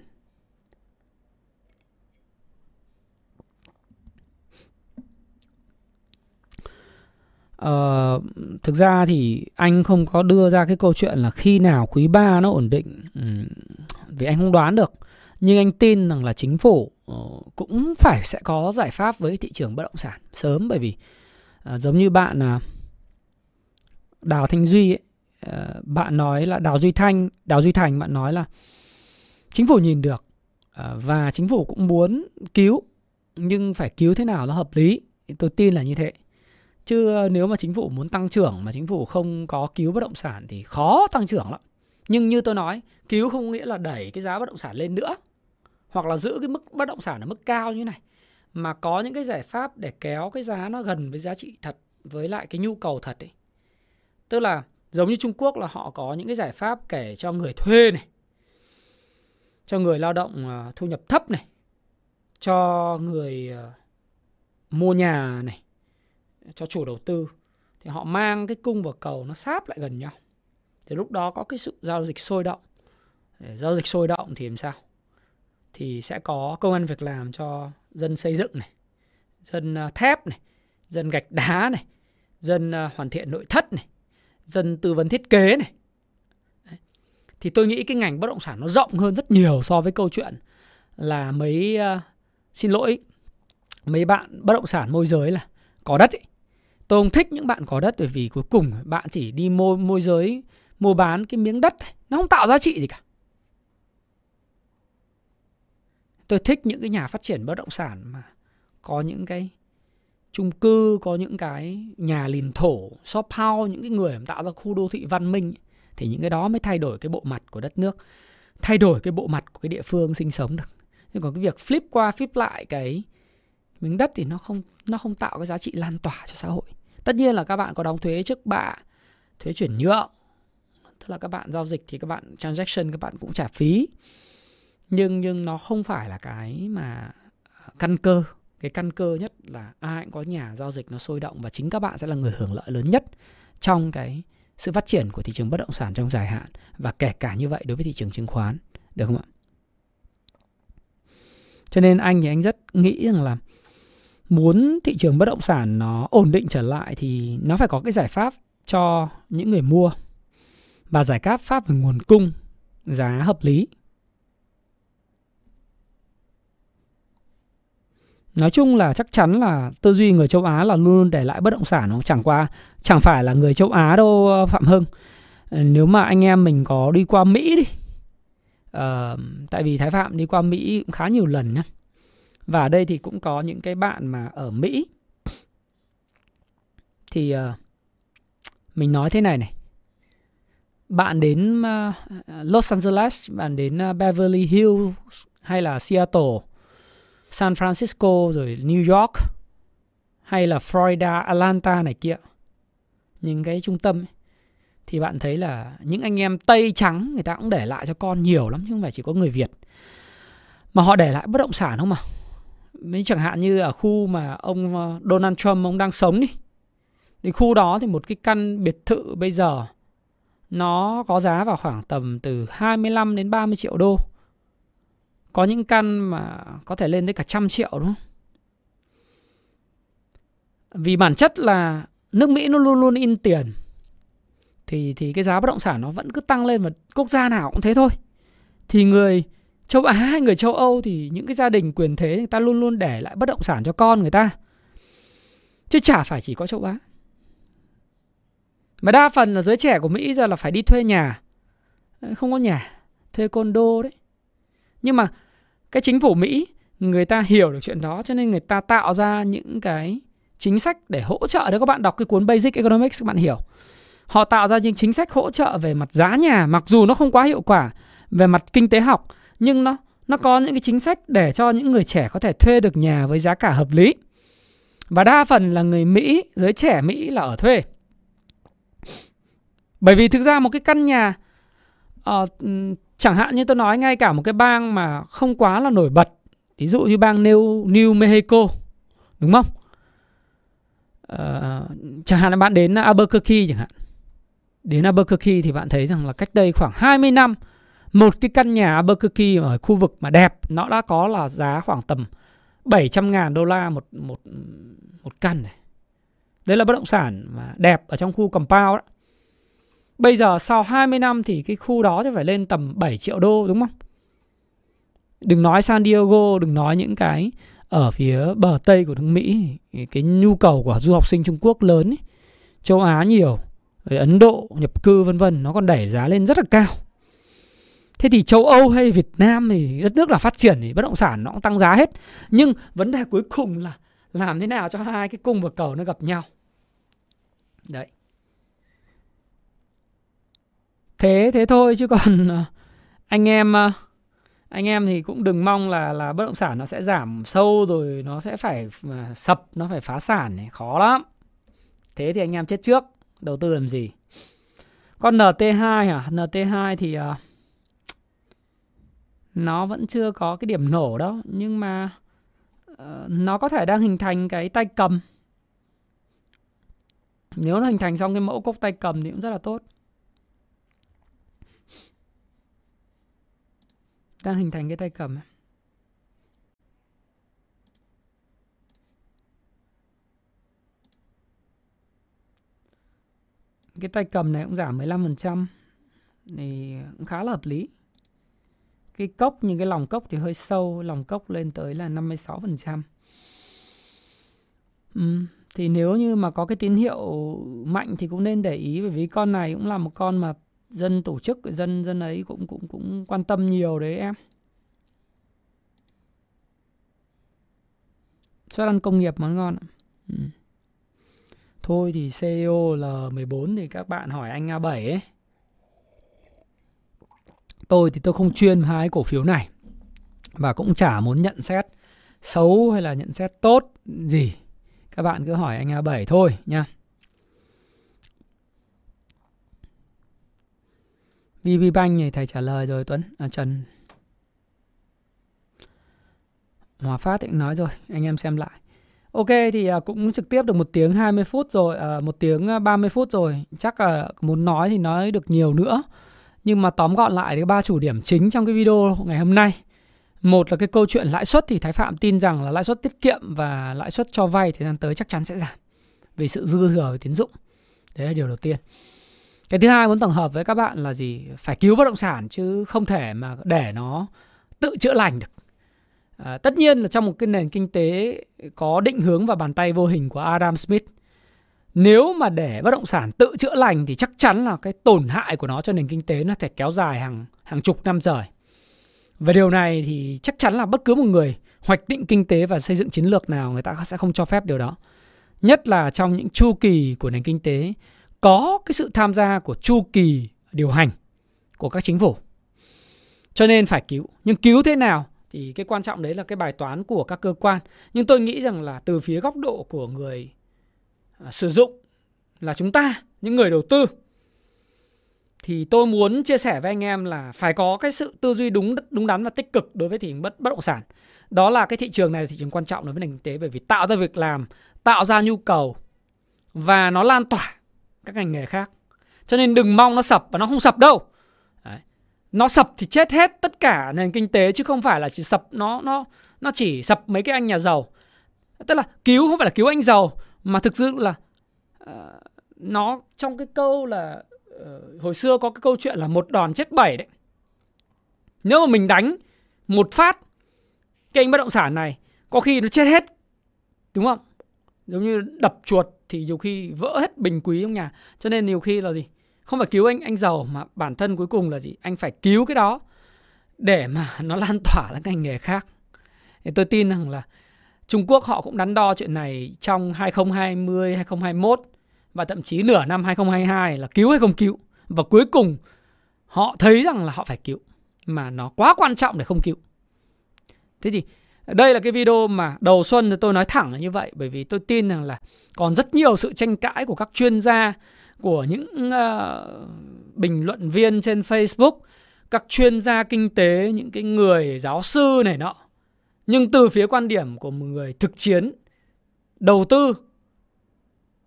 Uh, thực ra thì anh không có đưa ra cái câu chuyện là khi nào quý 3 nó ổn định. Um, vì anh không đoán được. Nhưng anh tin rằng là chính phủ uh, cũng phải sẽ có giải pháp với thị trường bất động sản sớm. Bởi vì uh, giống như bạn là uh, Đào Thanh Duy ấy, uh, bạn nói là Đào Duy Thanh Đào Duy Thành bạn nói là chính phủ nhìn được uh, và chính phủ cũng muốn cứu nhưng phải cứu thế nào nó hợp lý. Tôi tin là như thế chứ, nếu mà chính phủ muốn tăng trưởng mà chính phủ không có cứu bất động sản thì khó tăng trưởng lắm. Nhưng như tôi nói, cứu không nghĩa là đẩy cái giá bất động sản lên nữa, hoặc là giữ cái mức bất động sản ở mức cao như này. Mà có những cái giải pháp để kéo cái giá nó gần với giá trị thật, với lại cái nhu cầu thật ấy. Tức là giống như Trung Quốc là họ có những cái giải pháp kể cho người thuê này, cho người lao động à, thu nhập thấp này, cho người à, mua nhà này cho chủ đầu tư thì họ mang cái cung và cầu nó sáp lại gần nhau. Thì lúc đó có cái sự giao dịch sôi động. Giao dịch sôi động thì làm sao? Thì sẽ có công an việc làm cho dân xây dựng này dân à, thép này dân gạch đá này dân à, hoàn thiện nội thất này dân tư vấn thiết kế này. Đấy. thì tôi nghĩ cái ngành bất động sản nó rộng hơn rất nhiều so với câu chuyện là mấy uh, xin lỗi mấy bạn bất động sản môi giới là có đất ấy. Tôi không thích những bạn có đất bởi vì cuối cùng bạn chỉ đi môi, môi giới mua bán cái miếng đất nó không tạo giá trị gì cả. Tôi thích những cái nhà phát triển bất động sản mà có những cái chung cư, có những cái nhà liền thổ, shop house, những cái người tạo ra khu đô thị văn minh thì những cái đó mới thay đổi cái bộ mặt của đất nước, thay đổi cái bộ mặt của cái địa phương sinh sống được. Nhưng còn cái việc flip qua flip lại cái miếng đất thì nó không nó không tạo cái giá trị lan tỏa cho xã hội. Tất nhiên là các bạn có đóng thuế trước bạ, thuế chuyển nhượng. Tức là các bạn giao dịch thì các bạn transaction các bạn cũng trả phí. Nhưng nhưng nó không phải là cái mà à, căn cơ. Cái căn cơ nhất là ai cũng có nhà giao dịch nó sôi động và chính các bạn sẽ là người hưởng lợi lớn nhất trong cái sự phát triển của thị trường bất động sản trong dài hạn và kể cả như vậy đối với thị trường chứng khoán, được không ạ? Cho nên anh thì anh rất nghĩ rằng là muốn thị trường bất động sản nó ổn định trở lại thì nó phải có cái giải pháp cho những người mua và giải pháp pháp về nguồn cung giá hợp lý. Nói chung là chắc chắn là tư duy người châu Á là luôn để lại bất động sản nó chẳng qua chẳng phải là người châu Á đâu ờ, Phạm Hưng. Ờ, nếu mà anh em mình có đi qua Mỹ đi uh, tại vì Thái Phạm đi qua Mỹ cũng khá nhiều lần nhá và ở đây thì cũng có những cái bạn mà ở Mỹ thì uh, mình nói thế này này. Bạn đến uh, Los Angeles, bạn đến uh, Beverly Hills hay là Seattle, San Francisco rồi New York hay là Florida, Atlanta này kia. Những cái trung tâm ấy, thì bạn thấy là những anh em Tây trắng người ta cũng để lại cho con nhiều lắm chứ không phải chỉ có người Việt. Mà họ để lại bất động sản không mà Mấy chẳng hạn như ở khu mà ông ờ, Donald Trump ông đang sống đi. Thì khu đó thì một cái căn biệt thự bây giờ nó có giá vào khoảng tầm từ 25 đến 30 triệu đô. Có những căn mà có thể lên tới cả trăm triệu, đúng không? Vì bản chất là nước Mỹ nó luôn luôn in tiền, thì thì cái giá bất động sản nó vẫn cứ tăng lên và quốc gia nào cũng thế thôi. Thì người châu Á hay người châu Âu thì những cái gia đình quyền thế người ta luôn luôn để lại bất động sản cho con người ta. Chứ chả phải chỉ có châu Á. Mà đa phần là giới trẻ của Mỹ giờ là phải đi thuê nhà. Không có nhà, thuê condo đấy. Nhưng mà cái chính phủ Mỹ, người ta hiểu được chuyện đó cho nên người ta tạo ra những cái chính sách để hỗ trợ. Đấy các bạn đọc cái cuốn Basic Economics, các bạn hiểu. Họ tạo ra những chính sách hỗ trợ về mặt giá nhà, mặc dù nó không quá hiệu quả, về mặt kinh tế học nhưng nó nó có những cái chính sách để cho những người trẻ có thể thuê được nhà với giá cả hợp lý. Và đa phần là người Mỹ giới trẻ Mỹ là ở thuê. Bởi vì thực ra một cái căn nhà uh, chẳng hạn như tôi nói ngay cả một cái bang mà không quá là nổi bật ví dụ như bang New, New Mexico đúng không? Uh, chẳng hạn là bạn đến Albuquerque chẳng hạn. Đến Albuquerque thì bạn thấy rằng là cách đây khoảng 20 năm một cái căn nhà Albuquerque ở khu vực mà đẹp nó đã có là giá khoảng tầm 700 ngàn đô la một, một, một căn này. Đấy là bất động sản mà đẹp ở trong khu compound đó. Bây giờ sau 20 năm thì cái khu đó thì phải lên tầm 7 triệu đô đúng không? Đừng nói San Diego, đừng nói những cái ở phía bờ Tây của nước Mỹ, cái nhu cầu của du học sinh Trung Quốc lớn ấy, châu Á nhiều, Ấn Độ nhập cư vân vân nó còn đẩy giá lên rất là cao. Thế thì châu Âu hay Việt Nam thì đất nước là phát triển thì bất động sản nó cũng tăng giá hết. Nhưng vấn đề cuối cùng là làm thế nào cho hai cái cung và cầu nó gặp nhau. Đấy. Thế thế thôi chứ còn ờ, anh em ờ, anh em thì cũng đừng mong là là bất động sản nó sẽ giảm sâu rồi nó sẽ phải ờ, sập, nó phải phá sản này, khó lắm. Thế thì anh em chết trước, đầu tư làm gì? Con NT2 à? NT2 thì uh, nó vẫn chưa có cái điểm nổ đó nhưng mà uh, nó có thể đang hình thành cái tay cầm. Nếu nó hình thành xong cái mẫu cốc tay cầm thì cũng rất là tốt. Đang hình thành cái tay cầm cái tay cầm này cũng giảm 15% thì cũng khá là hợp lý cái cốc nhưng cái lòng cốc thì hơi sâu lòng cốc lên tới là 56% ừ, thì nếu như mà có cái tín hiệu mạnh thì cũng nên để ý bởi vì con này cũng là một con mà dân tổ chức dân dân ấy cũng cũng cũng quan tâm nhiều đấy em. Xuất ăn công nghiệp món ngon ừ. thôi thì CEO L14 thì các bạn hỏi anh A7 ấy tôi thì tôi không chuyên hai cổ phiếu này. Và cũng chả muốn nhận xét xấu hay là nhận xét tốt gì. Các bạn cứ hỏi anh A7 thôi nha. VB Bank thì thầy trả lời rồi Tuấn. À, Trần. Hòa Phát thì cũng nói rồi anh em xem lại. Ok thì à, cũng trực tiếp được một tiếng 20 phút rồi à, một tiếng à, 30 phút rồi. Chắc là muốn nói thì nói được nhiều nữa nhưng mà tóm gọn lại cái ba chủ điểm chính trong cái video ngày hôm nay. Một là cái câu chuyện lãi suất thì Thái Phạm tin rằng là lãi suất tiết kiệm và lãi suất cho vay thời gian tới chắc chắn sẽ giảm vì sự dư thừa về tín dụng. Đấy là điều đầu tiên. Cái thứ hai muốn tổng hợp với các bạn là gì? Phải cứu bất động sản chứ không thể mà để nó tự chữa lành được. À, tất nhiên là trong một cái nền kinh tế có định hướng và bàn tay vô hình của Adam Smith nếu mà để bất động sản tự chữa lành thì chắc chắn là cái tổn hại của nó cho nền kinh tế nó thể kéo dài hàng hàng chục năm trời. và điều này thì chắc chắn là bất cứ một người hoạch định kinh tế và xây dựng chiến lược nào, người ta sẽ không cho phép điều đó. Nhất là trong những chu kỳ của nền kinh tế, có cái sự tham gia của chu kỳ điều hành của các chính phủ. Cho nên phải cứu. Nhưng cứu thế nào thì cái quan trọng đấy là cái bài toán của các cơ quan. Nhưng tôi nghĩ rằng là từ phía góc độ của người sử dụng là chúng ta những người đầu tư thì tôi muốn chia sẻ với anh em là phải có cái sự tư duy đúng đúng đắn và tích cực đối với thị trường bất bất động sản. Đó là cái thị trường này là thị trường quan trọng đối với nền kinh tế bởi vì tạo ra việc làm, tạo ra nhu cầu và nó lan tỏa các ngành nghề khác. Cho nên đừng mong nó sập và nó không sập đâu. Đấy. Nó sập thì chết hết tất cả nền kinh tế chứ không phải là chỉ sập nó nó nó chỉ sập mấy cái anh nhà giàu. Tức là cứu không phải là cứu anh giàu mà thực sự là uh, nó trong cái câu là uh, hồi xưa có cái câu chuyện là một đòn chết bảy đấy. Nếu mà mình đánh một phát cái anh bất động sản này có khi nó chết hết đúng không? Giống như đập chuột thì nhiều khi vỡ hết bình quý trong nhà. Cho nên nhiều khi là gì? Không phải cứu anh anh giàu mà bản thân cuối cùng là gì? Anh phải cứu cái đó để mà nó lan tỏa ra ngành nghề khác. Thì tôi tin rằng là Trung Quốc họ cũng đắn đo chuyện này trong 2020, 2021 và thậm chí nửa năm 2022 là cứu hay không cứu. Và cuối cùng họ thấy rằng là họ phải cứu mà nó quá quan trọng để không cứu. Thế thì đây là cái video mà đầu xuân tôi nói thẳng là như vậy bởi vì tôi tin rằng là còn rất nhiều sự tranh cãi của các chuyên gia của những uh, bình luận viên trên Facebook, các chuyên gia kinh tế, những cái người giáo sư này nọ. Nhưng từ phía quan điểm của một người thực chiến, đầu tư,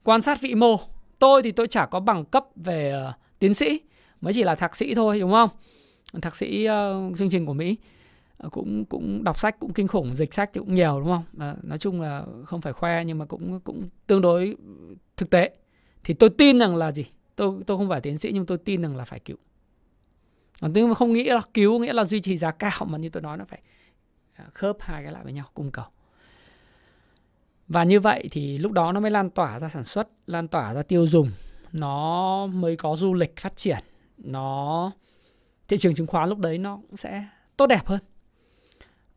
quan sát vĩ mô, tôi thì tôi chả có bằng cấp về uh, tiến sĩ, mới chỉ là thạc sĩ thôi đúng không? Thạc sĩ uh, chương trình của Mỹ ờ, cũng cũng đọc sách cũng kinh khủng dịch sách thì cũng nhiều đúng không? À, nói chung là không phải khoe nhưng mà cũng cũng tương đối thực tế. Thì tôi tin rằng là gì? Tôi tôi không phải tiến sĩ nhưng tôi tin rằng là phải cứu. Còn tôi không nghĩ là cứu nghĩa là duy trì giá cao mà như tôi nói nó phải Ờ, khớp hai cái lại với nhau cung cầu. Và như vậy thì lúc đó nó mới lan tỏa ra sản xuất, lan tỏa ra tiêu dùng. Nó mới có du lịch phát triển. Nó, thị trường chứng khoán lúc đấy nó cũng sẽ tốt đẹp hơn.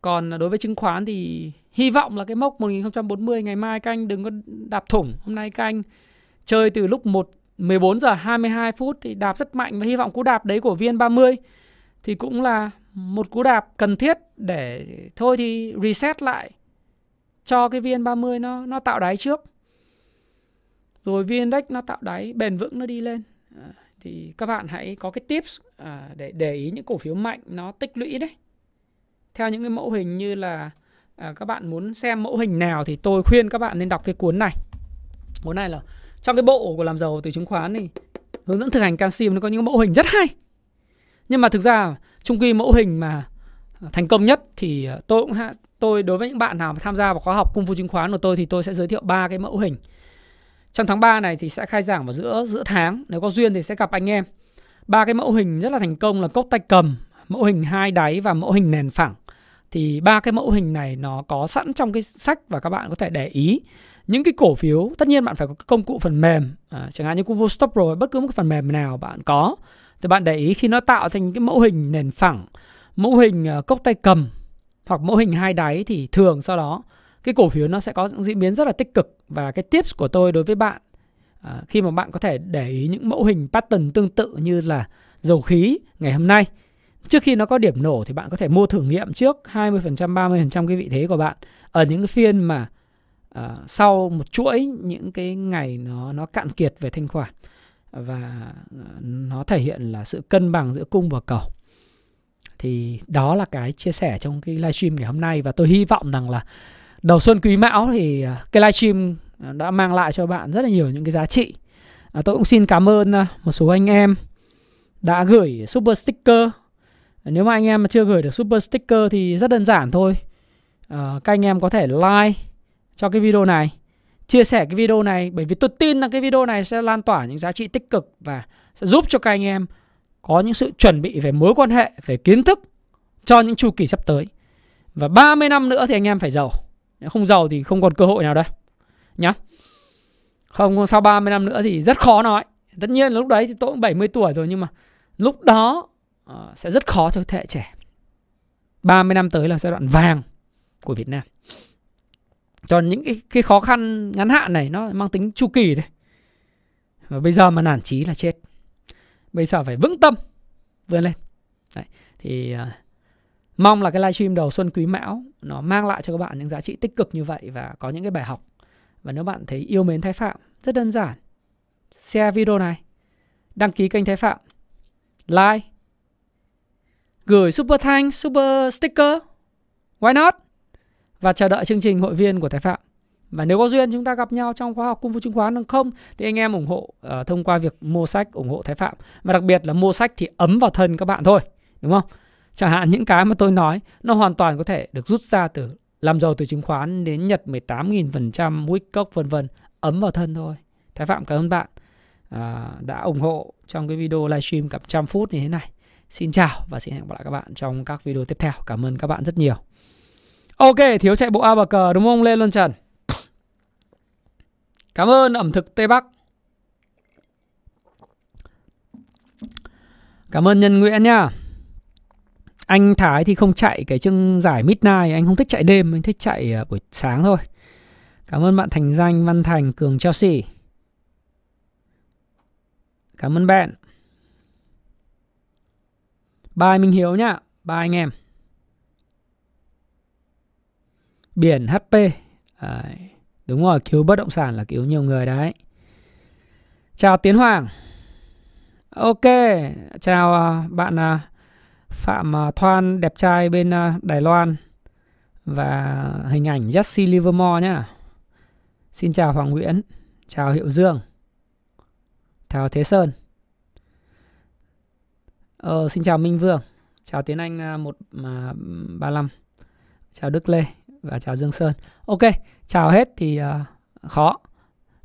Còn đối với chứng khoán thì hy vọng là cái mốc 1040 ngày mai canh đừng có đạp thủng. Hôm nay canh chơi từ lúc 1 14 giờ 22 phút thì đạp rất mạnh. Và hy vọng cú đạp đấy của VN30 thì cũng là một cú đạp cần thiết để thôi thì reset lại cho cái VN30 nó nó tạo đáy trước. Rồi VN Index nó tạo đáy bền vững nó đi lên. À, thì các bạn hãy có cái tips à, để để ý những cổ phiếu mạnh nó tích lũy đấy theo những cái mẫu hình như là à, các bạn muốn xem mẫu hình nào thì tôi khuyên các bạn nên đọc cái cuốn này cuốn này là trong cái bộ của làm giàu từ chứng khoán thì hướng dẫn thực hành canxi nó có những mẫu hình rất hay nhưng mà thực ra chung quy mẫu hình mà à, thành công nhất thì à, tôi cũng ha, tôi đối với những bạn nào mà tham gia vào khóa học cung phu chứng khoán của tôi thì tôi sẽ giới thiệu ba cái mẫu hình. Trong tháng 3 này thì sẽ khai giảng vào giữa giữa tháng nếu có duyên thì sẽ gặp anh em. Ba cái mẫu hình rất là thành công là cốc tay cầm mẫu hình hai đáy và mẫu hình nền phẳng. Thì ba cái mẫu hình này nó có sẵn trong cái sách và các bạn có thể để ý. Những cái cổ phiếu tất nhiên bạn phải có công cụ phần mềm à, chẳng hạn như Kuvo Stop rồi bất cứ một cái phần mềm nào bạn có thì bạn để ý khi nó tạo thành cái mẫu hình nền phẳng mẫu hình ờ, cốc tay cầm hoặc mẫu hình hai đáy thì thường sau đó cái cổ phiếu nó sẽ có những diễn biến rất là tích cực. Và cái tips của tôi đối với bạn à, khi mà bạn có thể để ý những mẫu hình pattern tương tự như là dầu khí ngày hôm nay. Trước khi nó có điểm nổ thì bạn có thể mua thử nghiệm trước 20%, 30% cái vị thế của bạn. Ở những cái phiên mà uh, sau một chuỗi những cái ngày nó nó cạn kiệt về thanh khoản và ờ, nó thể hiện là sự cân bằng giữa cung và cầu. Thì đó là cái chia sẻ trong cái livestream ngày hôm nay và tôi hy vọng rằng là đầu xuân quý mão thì ờ, cái livestream ờ, đã mang lại cho bạn rất là nhiều những cái giá trị. À, tôi cũng xin cảm ơn một số anh em đã gửi super sticker nếu mà anh em mà chưa gửi được super sticker thì rất đơn giản thôi à, các anh em có thể like cho cái video này chia sẻ cái video này bởi vì tôi tin rằng cái video này sẽ lan tỏa những giá trị tích cực và sẽ giúp cho các anh em có những sự chuẩn bị về mối quan hệ về kiến thức cho những chu kỳ sắp tới. Và 30 năm nữa thì anh em phải giàu. Nếu không giàu thì không còn cơ hội nào đâu. Nhá. Không sau 30 năm nữa thì rất khó nói. Tất nhiên lúc đấy thì tôi cũng 70 tuổi rồi nhưng mà lúc đó uh, sẽ rất khó cho thế hệ trẻ. 30 năm tới là giai đoạn vàng của Việt Nam cho những cái, cái khó khăn ngắn hạn này nó mang tính chu kỳ thôi và bây giờ mà nản chí là chết bây giờ phải vững tâm vươn lên Đấy. thì uh, mong là cái livestream đầu xuân quý mão nó mang lại cho các bạn những giá trị tích cực như vậy và có những cái bài học và nếu bạn thấy yêu mến thái phạm rất đơn giản share video này đăng ký kênh thái phạm like gửi super thanks, super sticker. Why not? Và chờ đợi chương trình hội viên của Thái Phạm. Và nếu có duyên chúng ta gặp nhau trong khóa học cung phu chứng khoán được không thì anh em ủng hộ uh, thông qua việc mua sách ủng hộ Thái Phạm. Và đặc biệt là mua sách thì ấm vào thân các bạn thôi, đúng không? Chẳng hạn những cái mà tôi nói nó hoàn toàn có thể được rút ra từ làm giàu từ chứng khoán đến Nhật 18.000%, Wickcock vân vân, ấm vào thân thôi. Thái Phạm cảm ơn bạn à, đã ủng hộ trong cái video livestream cả trăm phút như thế này. Xin chào và xin hẹn gặp lại các bạn trong các video tiếp theo. Cảm ơn các bạn rất nhiều. Ok, thiếu chạy bộ A bờ cờ đúng không Lê Luân Trần? Cảm ơn ẩm thực Tây Bắc. Cảm ơn Nhân Nguyễn nha. Anh Thái thì không chạy cái chương giải midnight, anh không thích chạy đêm, anh thích chạy ờ, buổi sáng thôi. Cảm ơn bạn Thành Danh, Văn Thành, Cường Chelsea. Cảm ơn bạn. Bye Minh Hiếu nhá. Bye anh em. Biển HP. à, Đúng rồi, cứu bất động sản là cứu nhiều người đấy. Chào Tiến Hoàng. Ok, chào à, bạn à, Phạm à, Thoan đẹp trai bên Đài Loan và hình ảnh Jesse Livermore nhá. Xin chào Hoàng Nguyễn, chào Hiệu Dương, chào Thế Sơn. Ờ, xin chào Minh Vương, chào Tiến Anh 135, chào Đức Lê và chào Dương Sơn. Ok, chào hết thì uh, khó,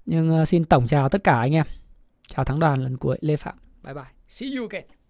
nhưng uh, xin tổng chào tất cả anh em. Chào thắng đoàn lần cuối Lê Phạm. Bye bye. See you again.